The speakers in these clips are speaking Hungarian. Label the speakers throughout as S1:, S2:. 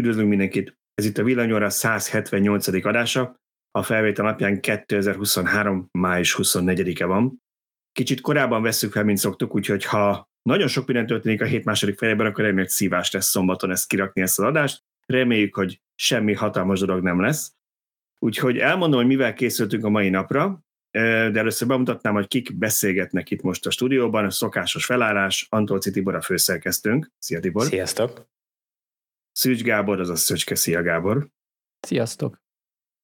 S1: Üdvözlünk mindenkit! Ez itt a Villanyóra 178. adása. A felvétel napján 2023. május 24-e van. Kicsit korábban veszük fel, mint szoktuk, úgyhogy ha nagyon sok minden történik a hét második felében, akkor egy szívás lesz szombaton ezt kirakni ezt az adást. Reméljük, hogy semmi hatalmas dolog nem lesz. Úgyhogy elmondom, hogy mivel készültünk a mai napra, de először bemutatnám, hogy kik beszélgetnek itt most a stúdióban. A szokásos felállás, Antolci Tibor a főszerkesztőnk. Szia Tibor!
S2: Sziasztok!
S1: Szűcs Gábor, azaz Szöcske, szia Gábor.
S3: Sziasztok.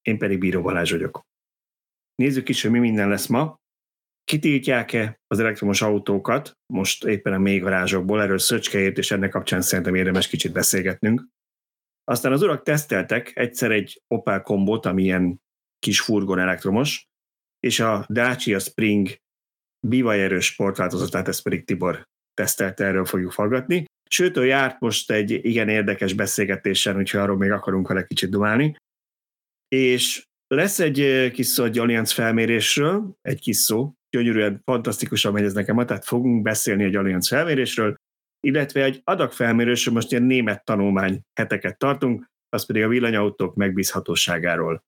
S1: Én pedig Bíró Balázs vagyok. Nézzük is, hogy mi minden lesz ma. Kitiltják-e az elektromos autókat, most éppen a mély garázsokból, erről Szöcskeért, és ennek kapcsán szerintem érdemes kicsit beszélgetnünk. Aztán az urak teszteltek egyszer egy Opel kombot, ami ilyen kis furgon elektromos, és a Dacia Spring bivajerős sportváltozatát, ezt pedig Tibor tesztelte, erről fogjuk faggatni. Sőt, ő járt most egy igen érdekes beszélgetésen, úgyhogy arról még akarunk vele kicsit dumálni. És lesz egy kis szó egy Allianz felmérésről, egy kis szó, gyönyörűen, fantasztikusan megy ez nekem, tehát fogunk beszélni egy Allianz felmérésről, illetve egy adag felmérésről, most ilyen német tanulmány heteket tartunk, az pedig a villanyautók megbízhatóságáról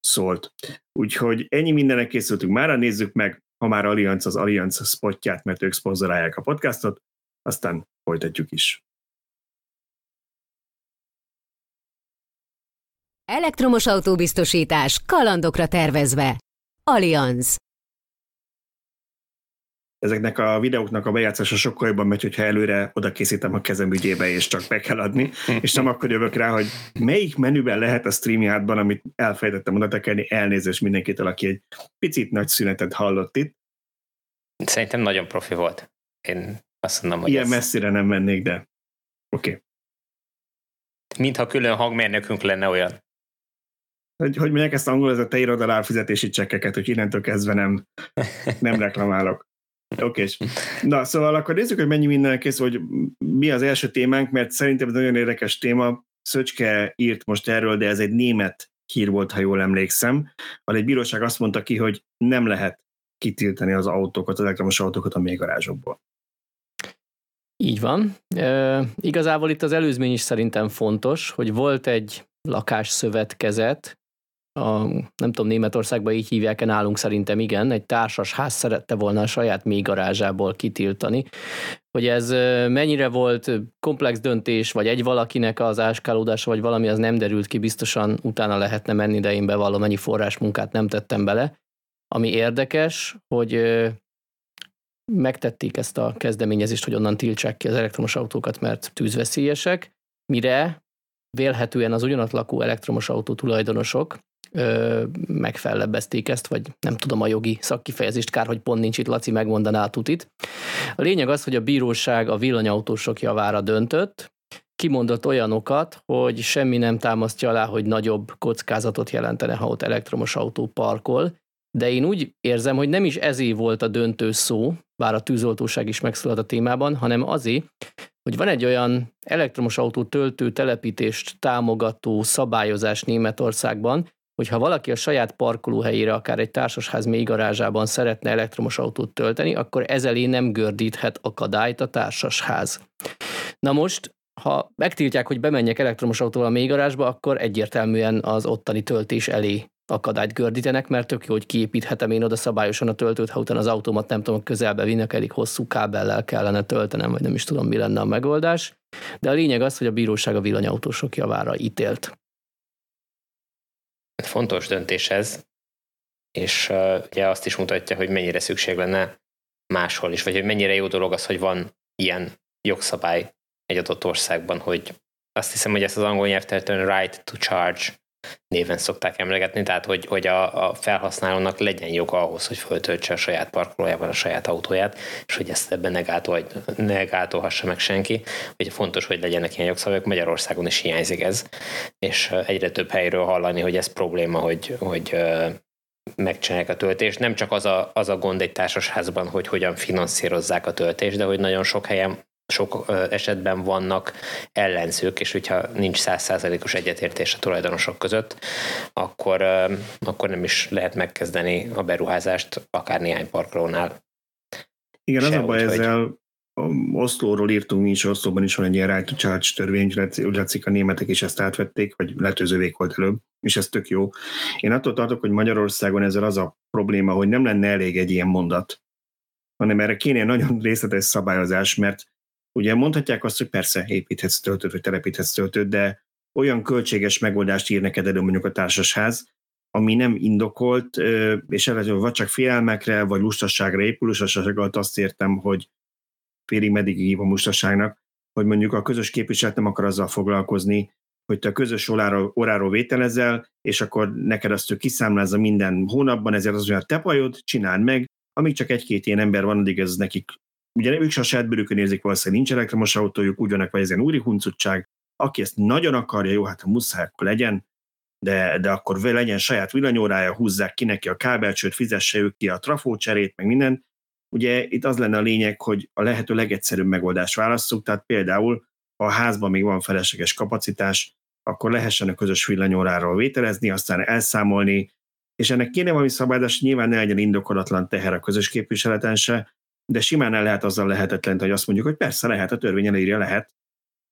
S1: szólt. Úgyhogy ennyi mindenek készültünk már, nézzük meg, ha már Allianz az Allianz spotját, mert ők szponzorálják a podcastot, aztán folytatjuk is.
S4: Elektromos autóbiztosítás kalandokra tervezve. Allianz.
S1: Ezeknek a videóknak a bejátszása sokkal jobban megy, hogyha előre oda készítem a kezem ügyébe, és csak be kell adni, és nem akkor jövök rá, hogy melyik menüben lehet a StreamYardban, amit elfelejtettem oda tekerni, elnézést mindenkitől, aki egy picit nagy szünetet hallott itt.
S2: Szerintem nagyon profi volt. Én azt mondom, hogy
S1: Ilyen
S2: ez...
S1: messzire nem mennék, de oké. Okay.
S2: Mintha külön hangmérnökünk lenne olyan.
S1: Hogy, hogy mondják ezt angol, ez a te írod alá fizetési csekkeket, hogy innentől kezdve nem, nem reklamálok. Oké. Okay. Na, szóval akkor nézzük, hogy mennyi minden kész, hogy mi az első témánk, mert szerintem ez nagyon érdekes téma. Szöcske írt most erről, de ez egy német hír volt, ha jól emlékszem. Ahol egy bíróság azt mondta ki, hogy nem lehet kitiltani az autókat, az elektromos autókat a mélygarázsokból.
S3: Így van. E, igazából itt az előzmény is szerintem fontos, hogy volt egy lakásszövetkezet, a, nem tudom, Németországban így hívják-e nálunk szerintem igen, egy társas ház szerette volna a saját mély garázsából kitiltani. Hogy ez mennyire volt komplex döntés, vagy egy valakinek az áskálódása, vagy valami, az nem derült ki, biztosan utána lehetne menni, de én bevallom, ennyi forrásmunkát nem tettem bele. Ami érdekes, hogy megtették ezt a kezdeményezést, hogy onnan tiltsák ki az elektromos autókat, mert tűzveszélyesek, mire vélhetően az ugyanott lakó elektromos autó tulajdonosok ö, megfellebbezték ezt, vagy nem tudom a jogi szakkifejezést, kár, hogy pont nincs itt, Laci megmondaná a tutit. A lényeg az, hogy a bíróság a villanyautósok javára döntött, kimondott olyanokat, hogy semmi nem támasztja alá, hogy nagyobb kockázatot jelentene, ha ott elektromos autó parkol, de én úgy érzem, hogy nem is ezé volt a döntő szó, bár a tűzoltóság is megszólalt a témában, hanem azért, hogy van egy olyan elektromos autó töltő telepítést támogató szabályozás Németországban, hogy ha valaki a saját parkolóhelyére, akár egy társasház mély garázsában szeretne elektromos autót tölteni, akkor ezelé nem gördíthet akadályt a társasház. Na most, ha megtiltják, hogy bemenjek elektromos autóval a mély garázsba, akkor egyértelműen az ottani töltés elé akadályt gördítenek, mert tök jó, hogy kiépíthetem én oda szabályosan a töltőt, ha utána az automat nem tudom, közelbe vinnek, elég hosszú kábellel kellene töltenem, vagy nem is tudom, mi lenne a megoldás. De a lényeg az, hogy a bíróság a villanyautósok javára ítélt.
S2: Fontos döntés ez, és uh, ugye azt is mutatja, hogy mennyire szükség lenne máshol is, vagy hogy mennyire jó dolog az, hogy van ilyen jogszabály egy adott országban, hogy azt hiszem, hogy ezt az angol nyelvterületen right to charge néven szokták emlegetni, tehát hogy, hogy a, a felhasználónak legyen joga ahhoz, hogy föltöltse a saját parkolójában a saját autóját, és hogy ezt ebben ne, gátol, ne gátolhassa meg senki. Ugye fontos, hogy legyenek ilyen jogszabályok, Magyarországon is hiányzik ez, és egyre több helyről hallani, hogy ez probléma, hogy, hogy megcsinálják a töltést. Nem csak az a, az a gond egy társasházban, hogy hogyan finanszírozzák a töltést, de hogy nagyon sok helyen sok esetben vannak ellenzők, és hogyha nincs százszázalékos egyetértés a tulajdonosok között, akkor, akkor nem is lehet megkezdeni a beruházást akár néhány parkolónál.
S1: Igen, az a baj ezzel, Oszlóról írtunk mi is, Oszlóban is van egy ilyen right to charge törvény, úgy látszik a németek is ezt átvették, vagy lehetőzővék volt előbb, és ez tök jó. Én attól tartok, hogy Magyarországon ezzel az a probléma, hogy nem lenne elég egy ilyen mondat, hanem erre kéne nagyon részletes szabályozás, mert ugye mondhatják azt, hogy persze építhetsz töltőt, vagy telepíthetsz töltőt, de olyan költséges megoldást ír neked elő mondjuk a társasház, ami nem indokolt, és eredetül vagy csak félelmekre, vagy lustaságra épül, lustaságot azt értem, hogy félig meddig hív a lustaságnak, hogy mondjuk a közös képviselet nem akar azzal foglalkozni, hogy te a közös óráról, óráról vételezel, és akkor neked azt ő kiszámlázza minden hónapban, ezért az olyan te pajod, csináld meg, amíg csak egy-két ilyen ember van, addig ez nekik, ugye ők se a saját bőrükön érzik, valószínűleg nincs elektromos autójuk, úgy vannak, vagy ez ilyen úri huncutság, aki ezt nagyon akarja, jó, hát ha muszáj, akkor legyen, de, de akkor legyen saját villanyórája, húzzák ki neki a kábelcsőt, fizesse ők ki a trafócserét, meg minden. Ugye itt az lenne a lényeg, hogy a lehető legegyszerűbb megoldást válasszuk, tehát például, ha a házban még van felesleges kapacitás, akkor lehessen a közös villanyóráról vételezni, aztán elszámolni, és ennek kéne valami szabályozás, nyilván ne legyen indokolatlan teher a közös képviseleten se, de simán el lehet azzal lehetetlen, hogy azt mondjuk, hogy persze lehet, a törvény elírja, lehet,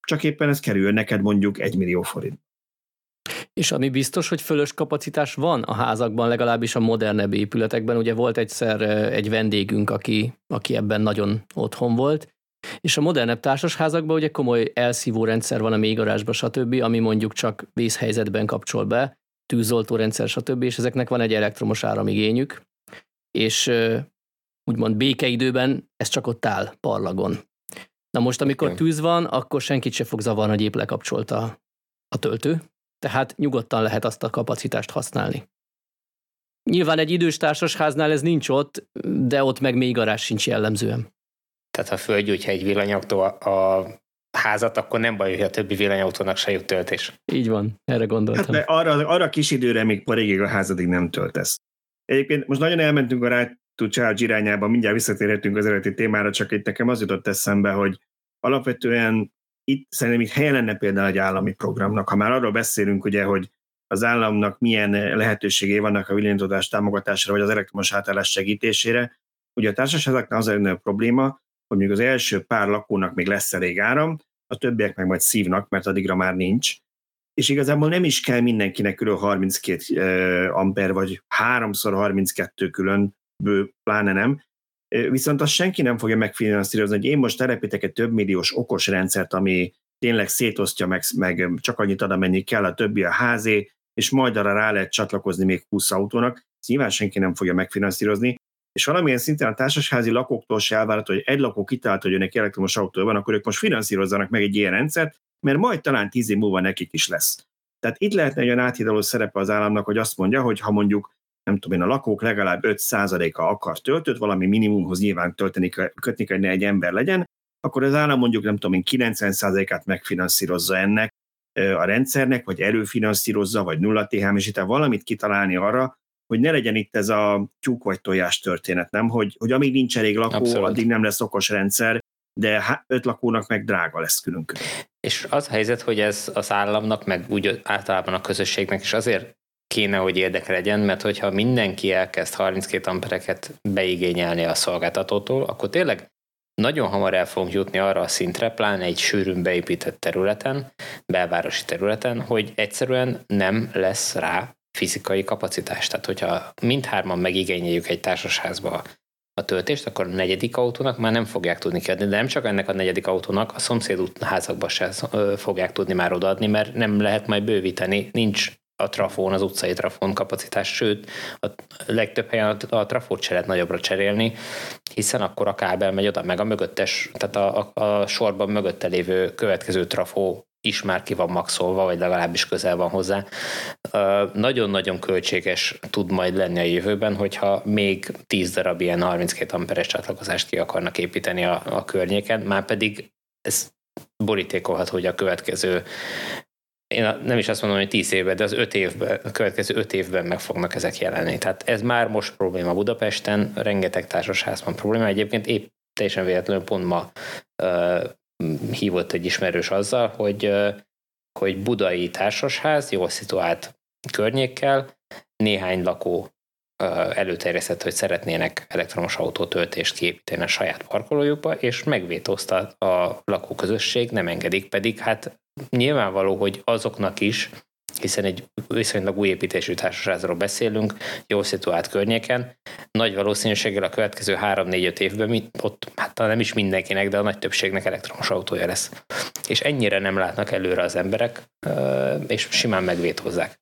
S1: csak éppen ez kerül neked mondjuk egy millió forint.
S3: És ami biztos, hogy fölös kapacitás van a házakban, legalábbis a modernebb épületekben. Ugye volt egyszer egy vendégünk, aki, aki ebben nagyon otthon volt, és a modernebb társasházakban ugye komoly elszívó rendszer van a mélygarázsban, stb., ami mondjuk csak vészhelyzetben kapcsol be, tűzoltó rendszer, stb., és ezeknek van egy elektromos áramigényük, és úgymond békeidőben ez csak ott áll parlagon. Na most, amikor tűz van, akkor senkit se fog zavarni, hogy épp lekapcsolta a töltő, tehát nyugodtan lehet azt a kapacitást használni. Nyilván egy idős társasháznál ez nincs ott, de ott meg még garázs sincs jellemzően.
S2: Tehát ha fölgyújtja egy villanyautó a házat, akkor nem baj, hogy a többi villanyautónak se jut töltés.
S3: Így van, erre gondoltam. Hát,
S1: de arra, arra kis időre még parégig a házadig nem töltesz. Egyébként most nagyon elmentünk a to Charge irányába, mindjárt visszatérhetünk az eredeti témára, csak itt nekem az jutott eszembe, hogy alapvetően itt szerintem itt helye lenne például egy állami programnak. Ha már arról beszélünk, ugye, hogy az államnak milyen lehetőségei vannak a villanyozódás támogatásra, vagy az elektromos átállás segítésére, ugye a társaságoknál az a probléma, hogy még az első pár lakónak még lesz elég áram, a többiek meg majd szívnak, mert addigra már nincs. És igazából nem is kell mindenkinek külön 32 amper, vagy 3x32 külön bő, pláne nem, Viszont azt senki nem fogja megfinanszírozni, hogy én most telepítek egy több milliós okos rendszert, ami tényleg szétosztja meg, meg csak annyit ad, amennyi kell, a többi a házé, és majd arra rá lehet csatlakozni még 20 autónak. Ezt nyilván senki nem fogja megfinanszírozni, és valamilyen szinten a társasházi lakóktól se elvárható, hogy egy lakó kitalált, hogy önnek elektromos autó van, akkor ők most finanszírozzanak meg egy ilyen rendszert, mert majd talán tíz év múlva nekik is lesz. Tehát itt lehetne egy olyan áthidaló szerepe az államnak, hogy azt mondja, hogy ha mondjuk nem tudom én, a lakók legalább 5%-a akar töltőt, valami minimumhoz nyilván tölteni, kötni hogy ne egy ember legyen, akkor az állam mondjuk nem tudom én 90%-át megfinanszírozza ennek a rendszernek, vagy előfinanszírozza, vagy nulla THM, és itt valamit kitalálni arra, hogy ne legyen itt ez a tyúk vagy tojás történet, nem? Hogy, hogy amíg nincs elég lakó, Abszolút. addig nem lesz okos rendszer, de öt lakónak meg drága lesz külön -külön.
S2: És az a helyzet, hogy ez az államnak, meg úgy általában a közösségnek is azért kéne, hogy érdeke legyen, mert hogyha mindenki elkezd 32 ampereket beigényelni a szolgáltatótól, akkor tényleg nagyon hamar el fogunk jutni arra a szintre, pláne egy sűrűn beépített területen, belvárosi területen, hogy egyszerűen nem lesz rá fizikai kapacitás. Tehát, hogyha mindhárman megigényeljük egy társasházba a töltést, akkor a negyedik autónak már nem fogják tudni kiadni, de nem csak ennek a negyedik autónak, a szomszéd házakba se fogják tudni már odaadni, mert nem lehet majd bővíteni, nincs a trafón, az utcai trafón kapacitás, sőt, a legtöbb helyen a, trafót se lehet nagyobbra cserélni, hiszen akkor a kábel megy oda, meg a mögöttes, tehát a, a, a sorban mögötte lévő következő trafó is már ki van maxolva, vagy legalábbis közel van hozzá. Nagyon-nagyon költséges tud majd lenni a jövőben, hogyha még 10 darab ilyen 32 amperes csatlakozást ki akarnak építeni a, a környéken, már pedig ez borítékolhat, hogy a következő én nem is azt mondom, hogy 10 évben, de az 5 évben, a következő 5 évben meg fognak ezek jelenni. Tehát ez már most probléma Budapesten, rengeteg társasházban probléma. Egyébként épp teljesen véletlenül pont ma uh, hívott egy ismerős azzal, hogy, uh, hogy budai társasház, jól szituált környékkel, néhány lakó előterjesztett, hogy szeretnének elektromos autótöltést kiépíteni a saját parkolójukba, és megvétózta a lakóközösség, nem engedik, pedig hát nyilvánvaló, hogy azoknak is, hiszen egy viszonylag új építésű társaságról beszélünk, jól szituált környéken, nagy valószínűséggel a következő 3-4-5 évben ott, hát nem is mindenkinek, de a nagy többségnek elektromos autója lesz. És ennyire nem látnak előre az emberek, és simán megvétózzák.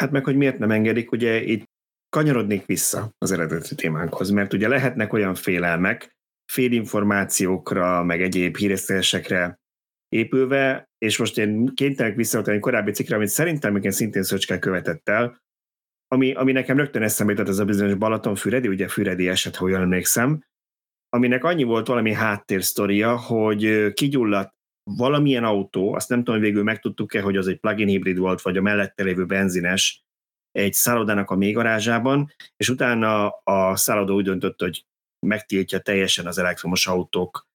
S1: Hát meg, hogy miért nem engedik, ugye itt kanyarodnék vissza az eredeti témánkhoz, mert ugye lehetnek olyan félelmek, félinformációkra, meg egyéb híresztelésekre épülve, és most én kénytelenek visszaadni egy korábbi cikkre, amit szerintem igen szintén Szöcske követett el, ami, ami nekem rögtön eszembe jutott ez a bizonyos Balaton-Füredi, ugye Füredi eset, ha jól emlékszem, aminek annyi volt valami háttérsztoria, hogy kigyulladt valamilyen autó, azt nem tudom, hogy végül megtudtuk-e, hogy az egy plug-in hibrid volt, vagy a mellette lévő benzines, egy szállodának a mélygarázsában, és utána a szállodó úgy döntött, hogy megtiltja teljesen az elektromos autók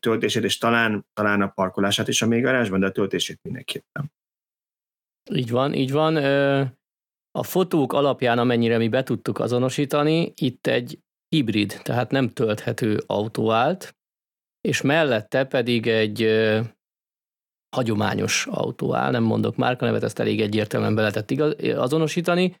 S1: töltését, és talán, talán a parkolását is a mélygarázsban, de a töltését mindenképpen.
S3: Így van, így van. A fotók alapján, amennyire mi be tudtuk azonosítani, itt egy hibrid, tehát nem tölthető autó állt, és mellette pedig egy hagyományos autó áll, nem mondok márkanevet, ezt elég egyértelműen be lehetett igaz, azonosítani,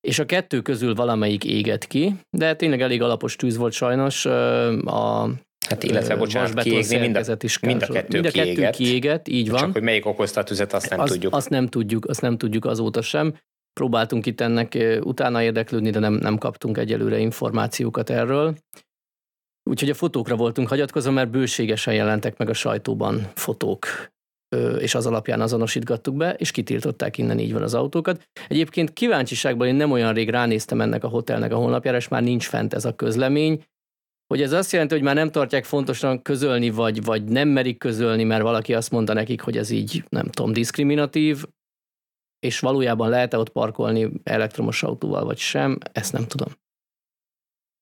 S3: és a kettő közül valamelyik éget ki, de tényleg elég alapos tűz volt sajnos. A
S2: Hát illetve, bocsánat, kiégni mind a, is mind a kettő, mind a kettő kiégett,
S3: kiégett, így van.
S2: Csak hogy melyik okozta a tüzet, azt nem
S3: azt,
S2: tudjuk.
S3: Azt nem tudjuk, azt nem tudjuk azóta sem. Próbáltunk itt ennek utána érdeklődni, de nem, nem kaptunk egyelőre információkat erről. Úgyhogy a fotókra voltunk hagyatkozva, mert bőségesen jelentek meg a sajtóban fotók és az alapján azonosítgattuk be, és kitiltották innen így van az autókat. Egyébként kíváncsiságból én nem olyan rég ránéztem ennek a hotelnek a honlapjára, és már nincs fent ez a közlemény, hogy ez azt jelenti, hogy már nem tartják fontosan közölni, vagy, vagy nem merik közölni, mert valaki azt mondta nekik, hogy ez így, nem tudom, diszkriminatív, és valójában lehet-e ott parkolni elektromos autóval, vagy sem, ezt nem tudom.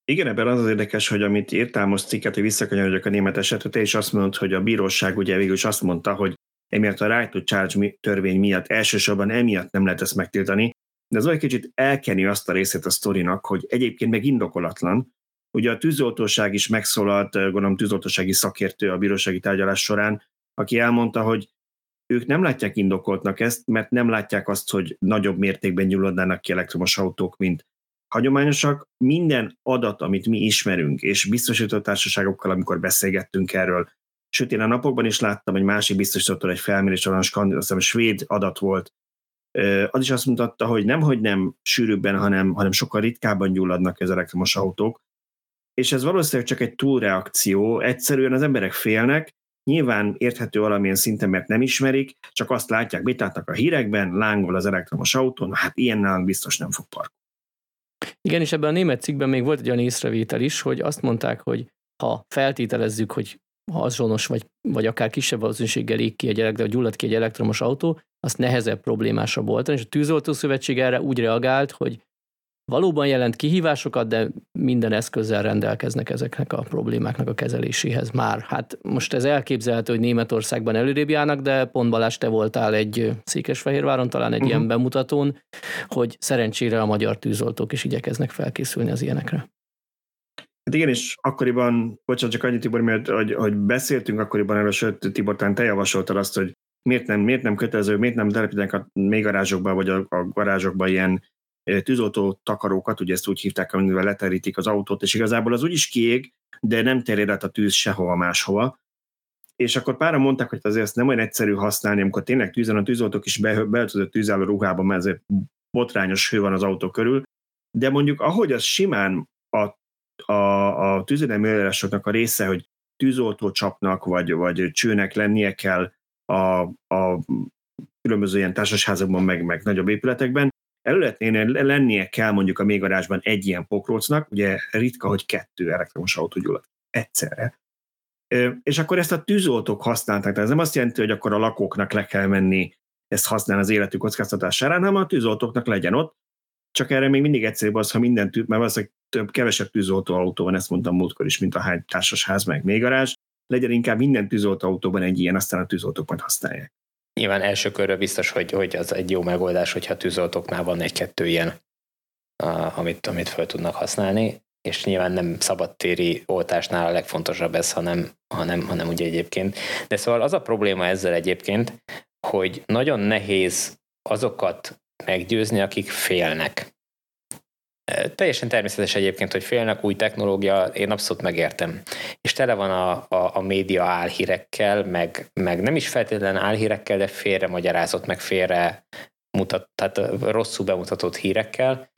S1: Igen, ebben az az érdekes, hogy amit írtál most cikket, hogy visszakanyarodjak a német esetet, és azt mondod, hogy a bíróság ugye végül is azt mondta, hogy emiatt a right to charge törvény miatt elsősorban emiatt nem lehet ezt megtiltani, de ez olyan kicsit elkeni azt a részét a sztorinak, hogy egyébként meg indokolatlan. Ugye a tűzoltóság is megszólalt, gondolom tűzoltósági szakértő a bírósági tárgyalás során, aki elmondta, hogy ők nem látják indokoltnak ezt, mert nem látják azt, hogy nagyobb mértékben gyulladnának ki elektromos autók, mint hagyományosak. Minden adat, amit mi ismerünk, és biztosított társaságokkal, amikor beszélgettünk erről, Sőt, én a napokban is láttam egy másik biztosítottól egy felmérés, a hiszem, svéd adat volt, az is azt mutatta, hogy nem, hogy nem sűrűbben, hanem, hanem sokkal ritkábban gyulladnak az elektromos autók, és ez valószínűleg csak egy túlreakció, egyszerűen az emberek félnek, nyilván érthető valamilyen szinten, mert nem ismerik, csak azt látják, mit látnak a hírekben, lángol az elektromos autón, hát ilyen nálunk biztos nem fog parkolni.
S3: Igen, és ebben a német cikkben még volt egy olyan észrevétel is, hogy azt mondták, hogy ha feltételezzük, hogy azonos, vagy, vagy akár kisebb valószínűséggel ég ki egy, vagy gyullad ki egy elektromos autó, azt nehezebb problémásabb volt. És a tűzoltó szövetség erre úgy reagált, hogy valóban jelent kihívásokat, de minden eszközzel rendelkeznek ezeknek a problémáknak a kezeléséhez már. Hát most ez elképzelhető, hogy Németországban előrébb járnak, de pont Balázs, te voltál egy Székesfehérváron, talán egy uh-huh. ilyen bemutatón, hogy szerencsére a magyar tűzoltók is igyekeznek felkészülni az ilyenekre.
S1: Hát igen, és akkoriban, bocsánat, csak annyit Tibor, mert hogy, hogy beszéltünk akkoriban erről, sőt, Tibor, talán te javasoltad azt, hogy miért nem, miért nem kötelező, miért nem telepítenek a mélygarázsokba, vagy a, a garázsokba ilyen tűzoltó takarókat, ugye ezt úgy hívták, amivel leterítik az autót, és igazából az úgyis kiég, de nem terjed át a tűz sehova máshova. És akkor pára mondták, hogy azért ezt nem olyan egyszerű használni, amikor tényleg tűzen a tűzoltók is beöltözött tűzálló ruhában, mert ezért botrányos hő van az autó körül, de mondjuk ahogy az simán a a, a tűzvédelmi a része, hogy tűzoltócsapnak vagy, vagy csőnek lennie kell a, a különböző ilyen társasházakban, meg, meg nagyobb épületekben, előletnél lennie kell mondjuk a mélygarázsban egy ilyen pokrócnak, ugye ritka, hogy kettő elektromos autó gyullad egyszerre. És akkor ezt a tűzoltók használták, tehát ez nem azt jelenti, hogy akkor a lakóknak le kell menni ezt használni az életük kockáztatására, hanem a tűzoltóknak legyen ott, csak erre még mindig egyszerűbb az, ha minden tűz, mert valószínűleg több, kevesebb tűzoltóautó van, ezt mondtam múltkor is, mint a hány társasház meg még garázs, legyen inkább minden tűzoltóautóban egy ilyen, aztán a tűzoltók majd használják.
S2: Nyilván első körről biztos, hogy, hogy az egy jó megoldás, hogyha tűzoltóknál van egy-kettő ilyen amit, amit fel tudnak használni, és nyilván nem szabadtéri oltásnál a legfontosabb ez, hanem, hanem, hanem ugye egyébként. De szóval az a probléma ezzel egyébként, hogy nagyon nehéz azokat meggyőzni, akik félnek. Teljesen természetes egyébként, hogy félnek új technológia, én abszolút megértem. És tele van a, a, a média álhírekkel, meg, meg nem is feltétlen álhírekkel, de félre magyarázott, meg félre mutat, tehát rosszul bemutatott hírekkel.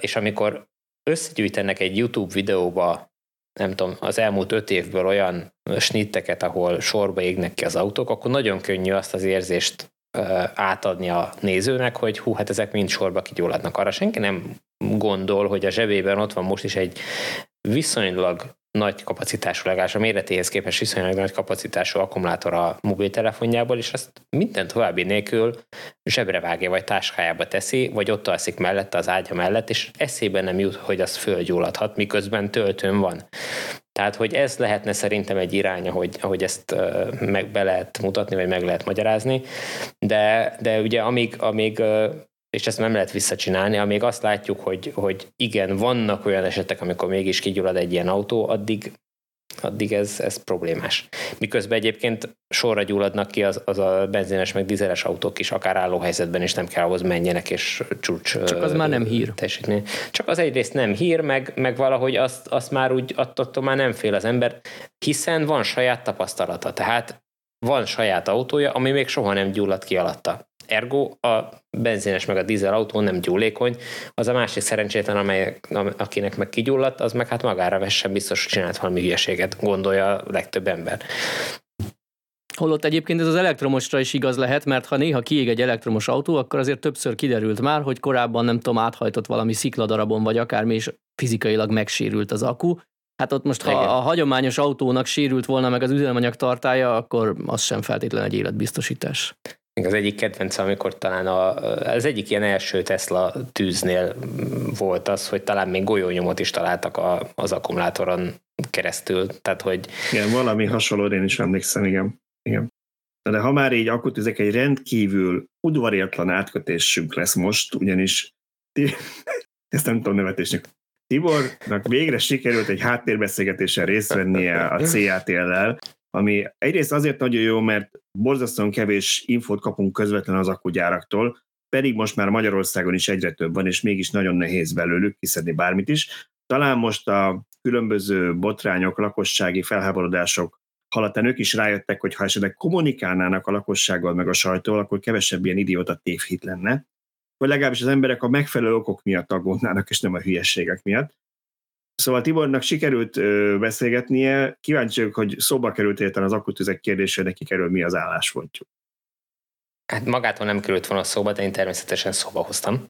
S2: És amikor összegyűjtenek egy YouTube videóba nem tudom, az elmúlt öt évből olyan snitteket, ahol sorba égnek ki az autók, akkor nagyon könnyű azt az érzést átadni a nézőnek, hogy hú, hát ezek mind sorba kigyulladnak. Arra senki nem gondol, hogy a zsebében ott van most is egy viszonylag nagy kapacitású, legalábbis a méretéhez képest viszonylag nagy kapacitású akkumulátor a mobiltelefonjából, és azt minden további nélkül zsebre vágja, vagy táskájába teszi, vagy ott alszik mellette az ágya mellett, és eszébe nem jut, hogy az fölgyulladhat, miközben töltőn van. Tehát, hogy ez lehetne szerintem egy irány, hogy, ahogy ezt meg be lehet mutatni, vagy meg lehet magyarázni, de, de ugye amíg, amíg és ezt nem lehet visszacsinálni, amíg azt látjuk, hogy, hogy igen, vannak olyan esetek, amikor mégis kigyullad egy ilyen autó, addig, addig ez, ez problémás. Miközben egyébként sorra gyulladnak ki az, az a benzines meg dizeles autók is, akár álló helyzetben is nem kell ahhoz menjenek és csúcs.
S3: Csak az már nem hír.
S2: Teljesítmény. Csak az egyrészt nem hír, meg, meg valahogy azt, azt már úgy attól már nem fél az ember, hiszen van saját tapasztalata. Tehát van saját autója, ami még soha nem gyulladt ki alatta. Ergo a benzines meg a dízel autó nem gyúlékony, az a másik szerencsétlen, amely, akinek meg kigyulladt, az meg hát magára vessen, biztos hogy csinált valami hülyeséget, gondolja a legtöbb ember.
S3: Holott egyébként ez az elektromosra is igaz lehet, mert ha néha kiég egy elektromos autó, akkor azért többször kiderült már, hogy korábban nem tudom, áthajtott valami szikladarabon vagy akármi, és fizikailag megsérült az akku. Hát ott most, ha Igen. a hagyományos autónak sérült volna meg az üzemanyag tartája, akkor az sem feltétlen egy életbiztosítás
S2: az egyik kedvenc, amikor talán a, az egyik ilyen első Tesla tűznél volt az, hogy talán még golyónyomot is találtak a, az akkumulátoron keresztül. Tehát, hogy...
S1: Igen, valami hasonló, én is emlékszem, igen. igen. De ha már így, akkor ezek egy rendkívül udvariatlan átkötésünk lesz most, ugyanis ezt nem tudom nevetésnek. Tibornak végre sikerült egy háttérbeszélgetésen részt vennie a CATL-lel, ami egyrészt azért nagyon jó, mert borzasztóan kevés infót kapunk közvetlenül az akkugyáraktól, pedig most már Magyarországon is egyre több van, és mégis nagyon nehéz belőlük kiszedni bármit is. Talán most a különböző botrányok, lakossági felháborodások halatán ők is rájöttek, hogy ha esetleg kommunikálnának a lakossággal meg a sajtóval, akkor kevesebb ilyen idióta tévhit lenne, vagy legalábbis az emberek a megfelelő okok miatt aggódnának, és nem a hülyességek miatt. Szóval Tibornak sikerült ö, beszélgetnie, kíváncsi vagyok, hogy szóba került érten az akutüzek kérdése, neki kerül mi az álláspontjuk.
S2: Hát magától nem került volna szóba, de én természetesen szóba hoztam.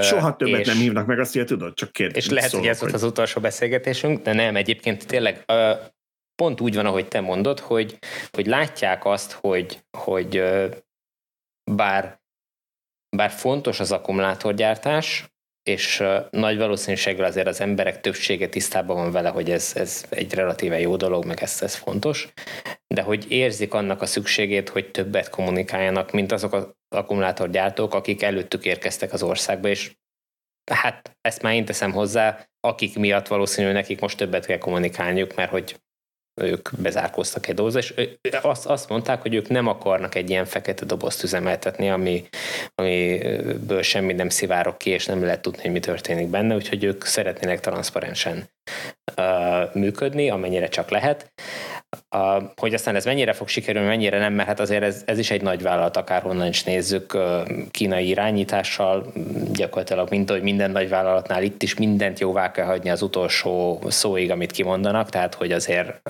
S1: Soha többet és, nem hívnak meg, azt ugye tudod, csak kérdés.
S2: És lehet, hogy ez volt az utolsó beszélgetésünk, de nem, egyébként tényleg pont úgy van, ahogy te mondod, hogy, hogy látják azt, hogy, hogy bár, bár fontos az akkumulátorgyártás, és nagy valószínűséggel azért az emberek többsége tisztában van vele, hogy ez, ez egy relatíve jó dolog, meg ez, ez fontos, de hogy érzik annak a szükségét, hogy többet kommunikáljanak, mint azok az akkumulátorgyártók, akik előttük érkeztek az országba, és hát ezt már én teszem hozzá, akik miatt valószínű nekik most többet kell kommunikálniuk, mert hogy ők bezárkóztak egy dózba, és azt, azt mondták, hogy ők nem akarnak egy ilyen fekete dobozt üzemeltetni, ami, amiből semmi nem szivárok ki, és nem lehet tudni, hogy mi történik benne, úgyhogy ők szeretnének transzparensen uh, működni, amennyire csak lehet. Uh, hogy aztán ez mennyire fog sikerülni, mennyire nem, mert hát azért ez, ez is egy nagy vállalat, akárhonnan is nézzük, kínai irányítással, gyakorlatilag mint hogy minden nagy vállalatnál itt is mindent jóvá kell hagyni az utolsó szóig, amit kimondanak, tehát hogy azért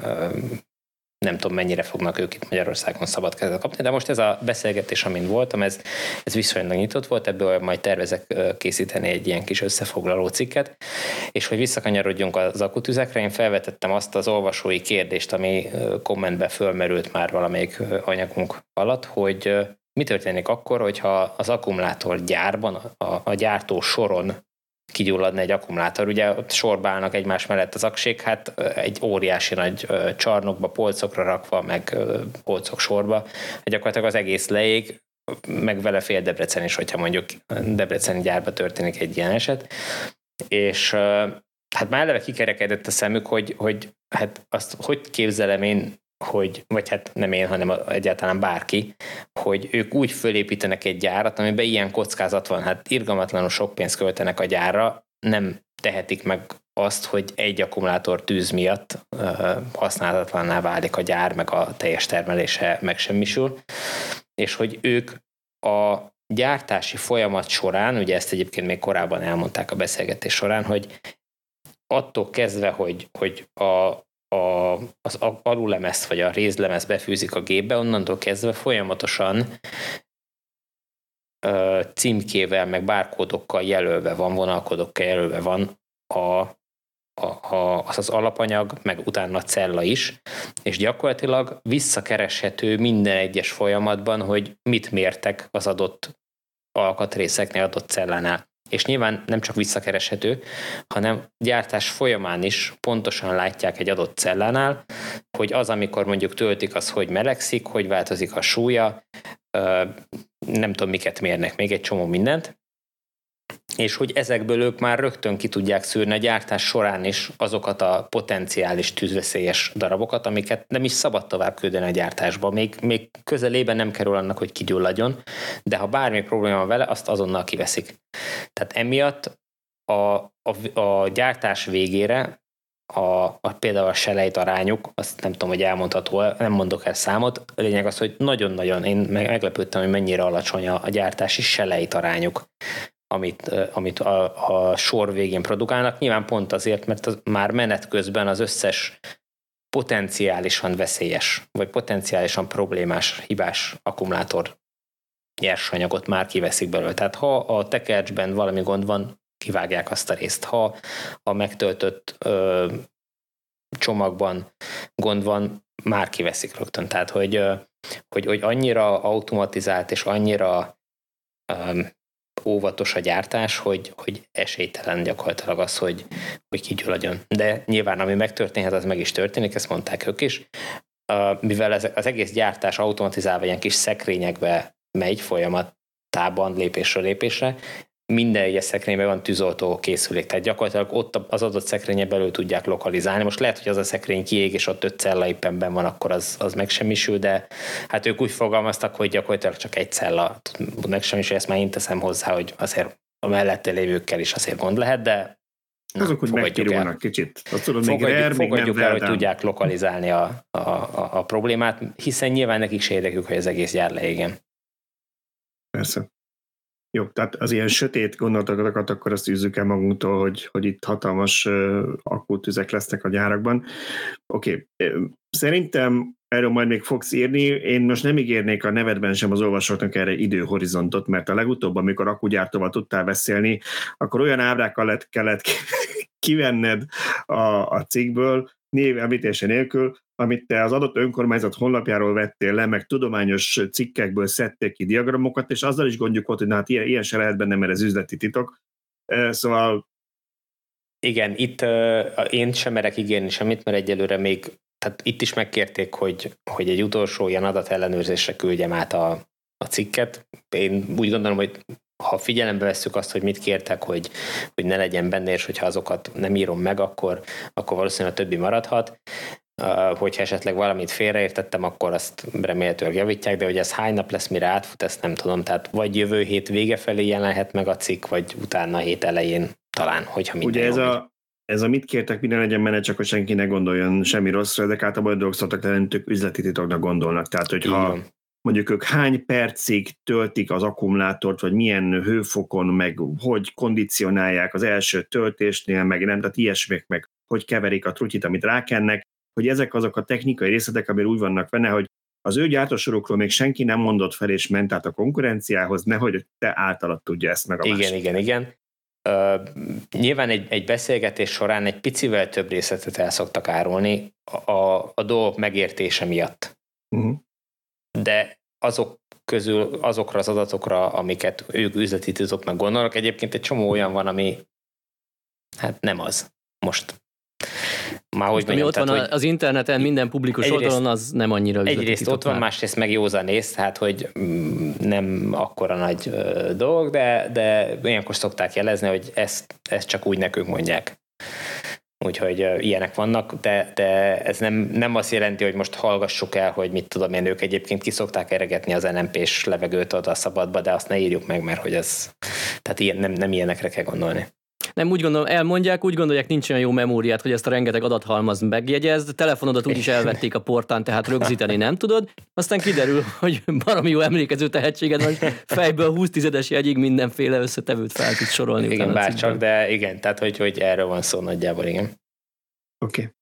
S2: nem tudom mennyire fognak ők itt Magyarországon szabad kezet kapni, de most ez a beszélgetés, amin voltam, ez, ez viszonylag nyitott volt, ebből majd tervezek készíteni egy ilyen kis összefoglaló cikket, és hogy visszakanyarodjunk az akutüzekre, én felvetettem azt az olvasói kérdést, ami kommentbe fölmerült már valamelyik anyagunk alatt, hogy mi történik akkor, hogyha az akkumulátor gyárban, a, a gyártó soron kigyulladna egy akkumulátor. Ugye ott sorba állnak egymás mellett az aksék, hát egy óriási nagy csarnokba, polcokra rakva, meg polcok sorba, gyakorlatilag az egész leég, meg vele fél Debrecen is, hogyha mondjuk Debreceni gyárba történik egy ilyen eset. És hát már eleve kikerekedett a szemük, hogy, hogy hát azt hogy képzelem én, hogy, vagy hát nem én, hanem egyáltalán bárki, hogy ők úgy fölépítenek egy gyárat, amiben ilyen kockázat van. Hát irgalmatlanul sok pénzt költenek a gyárra, nem tehetik meg azt, hogy egy akkumulátor tűz miatt használhatatlanná válik a gyár, meg a teljes termelése megsemmisül, és hogy ők a gyártási folyamat során, ugye ezt egyébként még korábban elmondták a beszélgetés során, hogy attól kezdve, hogy, hogy a, a, az alulemez vagy a rézlemez befűzik a gépbe, onnantól kezdve folyamatosan ö, címkével, meg bárkódokkal jelölve van, vonalkódokkal jelölve van a, a, a, az az alapanyag, meg utána a cella is, és gyakorlatilag visszakereshető minden egyes folyamatban, hogy mit mértek az adott alkatrészeknél, adott cellánál. És nyilván nem csak visszakereshető, hanem gyártás folyamán is pontosan látják egy adott cellánál, hogy az, amikor mondjuk töltik, az hogy melegszik, hogy változik a súlya, nem tudom miket mérnek, még egy csomó mindent, és hogy ezekből ők már rögtön ki tudják szűrni a gyártás során is azokat a potenciális tűzveszélyes darabokat, amiket nem is szabad tovább küldeni a gyártásba. Még, még közelében nem kerül annak, hogy kigyulladjon, de ha bármi probléma van vele, azt azonnal kiveszik. Tehát emiatt a, a, a gyártás végére a, a, például a selejt arányuk, azt nem tudom, hogy elmondható, nem mondok el számot, a lényeg az, hogy nagyon-nagyon, én meglepődtem, hogy mennyire alacsony a, a gyártási selejt arányuk amit, amit a, a sor végén produkálnak. Nyilván pont azért, mert az már menet közben az összes potenciálisan veszélyes, vagy potenciálisan problémás, hibás akkumulátor nyersanyagot már kiveszik belőle. Tehát ha a tekercsben valami gond van, kivágják azt a részt. Ha a megtöltött ö, csomagban gond van, már kiveszik rögtön. Tehát, hogy, hogy, hogy annyira automatizált és annyira óvatos a gyártás, hogy, hogy esélytelen gyakorlatilag az, hogy, hogy kigyulladjon. De nyilván ami megtörténhet, az meg is történik, ezt mondták ők is. Mivel ez, az egész gyártás automatizálva ilyen kis szekrényekbe megy folyamatában lépésről lépésre, minden egyes szekrényben van tűzoltó készülék, tehát gyakorlatilag ott az adott szekrénye belül tudják lokalizálni. Most lehet, hogy az a szekrény kiég, és ott öt cella éppen ben van, akkor az, az megsemmisül, de hát ők úgy fogalmaztak, hogy gyakorlatilag csak egy cella tud megsemmisülni, ezt már én teszem hozzá, hogy azért a mellette lévőkkel is azért gond lehet, de
S1: Na, Azok úgy megpirulnak kicsit.
S2: Azt tudod, még fogadjuk, rare, fogadjuk még el, hogy tudják lokalizálni a, a, a, a problémát, hiszen nyilván nekik se érdekük, hogy az egész gyár leégjen.
S1: Persze. Jó, tehát az ilyen sötét gondolatokat akkor azt űzzük el magunktól, hogy, hogy itt hatalmas uh, akutüzek lesznek a gyárakban. Oké, okay. szerintem erről majd még fogsz írni. Én most nem ígérnék a nevedben sem az olvasóknak erre időhorizontot, mert a legutóbb, amikor akugyártóval tudtál beszélni, akkor olyan ábrákkal lett, kellett kivenned a, a cikkből, név említése nélkül, amit te az adott önkormányzat honlapjáról vettél le, meg tudományos cikkekből szedték ki diagramokat, és azzal is gondjuk volt, hogy na, hát ilyen, ilyen se lehet benne, mert ez üzleti titok. Szóval...
S2: Igen, itt uh, én sem merek ígérni semmit, mert egyelőre még, tehát itt is megkérték, hogy, hogy egy utolsó ilyen adatellenőrzésre küldjem át a, a cikket. Én úgy gondolom, hogy ha figyelembe vesszük azt, hogy mit kértek, hogy, hogy ne legyen benne, és hogyha azokat nem írom meg, akkor, akkor valószínűleg a többi maradhat. Hogyha esetleg valamit félreértettem, akkor azt remélhetőleg javítják, de hogy ez hány nap lesz, mire átfut, ezt nem tudom. Tehát vagy jövő hét vége felé jelenhet meg a cikk, vagy utána hét elején talán, hogyha minden
S1: Ugye ez a, ez a mit kértek, minden legyen menet, csak hogy senki ne gondoljon semmi rosszra, de általában a dolgok szoktak lenni, üzleti titoknak gondolnak. Tehát, hogyha mondjuk ők hány percig töltik az akkumulátort, vagy milyen hőfokon, meg hogy kondicionálják az első töltésnél, meg nem, tehát ilyesmik, meg hogy keverik a trutyit, amit rákennek, hogy ezek azok a technikai részletek, amire úgy vannak benne, hogy az ő gyártósorokról még senki nem mondott fel és ment át a konkurenciához, nehogy te általad tudja ezt meg a
S2: Igen, másik. igen, igen. Uh, nyilván egy, egy beszélgetés során egy picivel több részletet el szoktak árulni a, a dolgok megértése miatt. Uh-huh. De azok közül, azokra az adatokra, amiket ők üzleti meg gondolnak, egyébként egy csomó olyan van, ami hát nem az most már hogy mondjam,
S3: ott van
S2: tehát, hogy
S3: az interneten, minden publikus
S2: egyrészt-
S3: oldalon, az nem annyira üzleti
S2: egyrészt
S3: titok
S2: ott van,
S3: már.
S2: másrészt meg józanész, tehát hogy mm, nem akkora nagy ö, dolog, de, de ilyenkor szokták jelezni, hogy ezt, ezt csak úgy nekünk mondják. Úgyhogy ö, ilyenek vannak, de, de ez nem, nem azt jelenti, hogy most hallgassuk el, hogy mit tudom én, ők egyébként ki szokták eregetni az NMP-s levegőt oda a szabadba, de azt ne írjuk meg, mert hogy ez, tehát ilyen, nem, nem ilyenekre kell gondolni.
S3: Nem úgy gondolom, elmondják, úgy gondolják, nincs olyan jó memóriát, hogy ezt a rengeteg adathalmaz megjegyezd, telefonodat úgyis elvették a portán, tehát rögzíteni nem tudod, aztán kiderül, hogy baromi jó emlékező tehetséged van, fejből 20 tizedes jegyig mindenféle összetevőt fel tudsz sorolni.
S2: Igen,
S3: utána a
S2: bár
S3: cikkben.
S2: csak, de igen, tehát hogy, hogy erről van szó nagyjából, igen.
S1: Oké. Okay.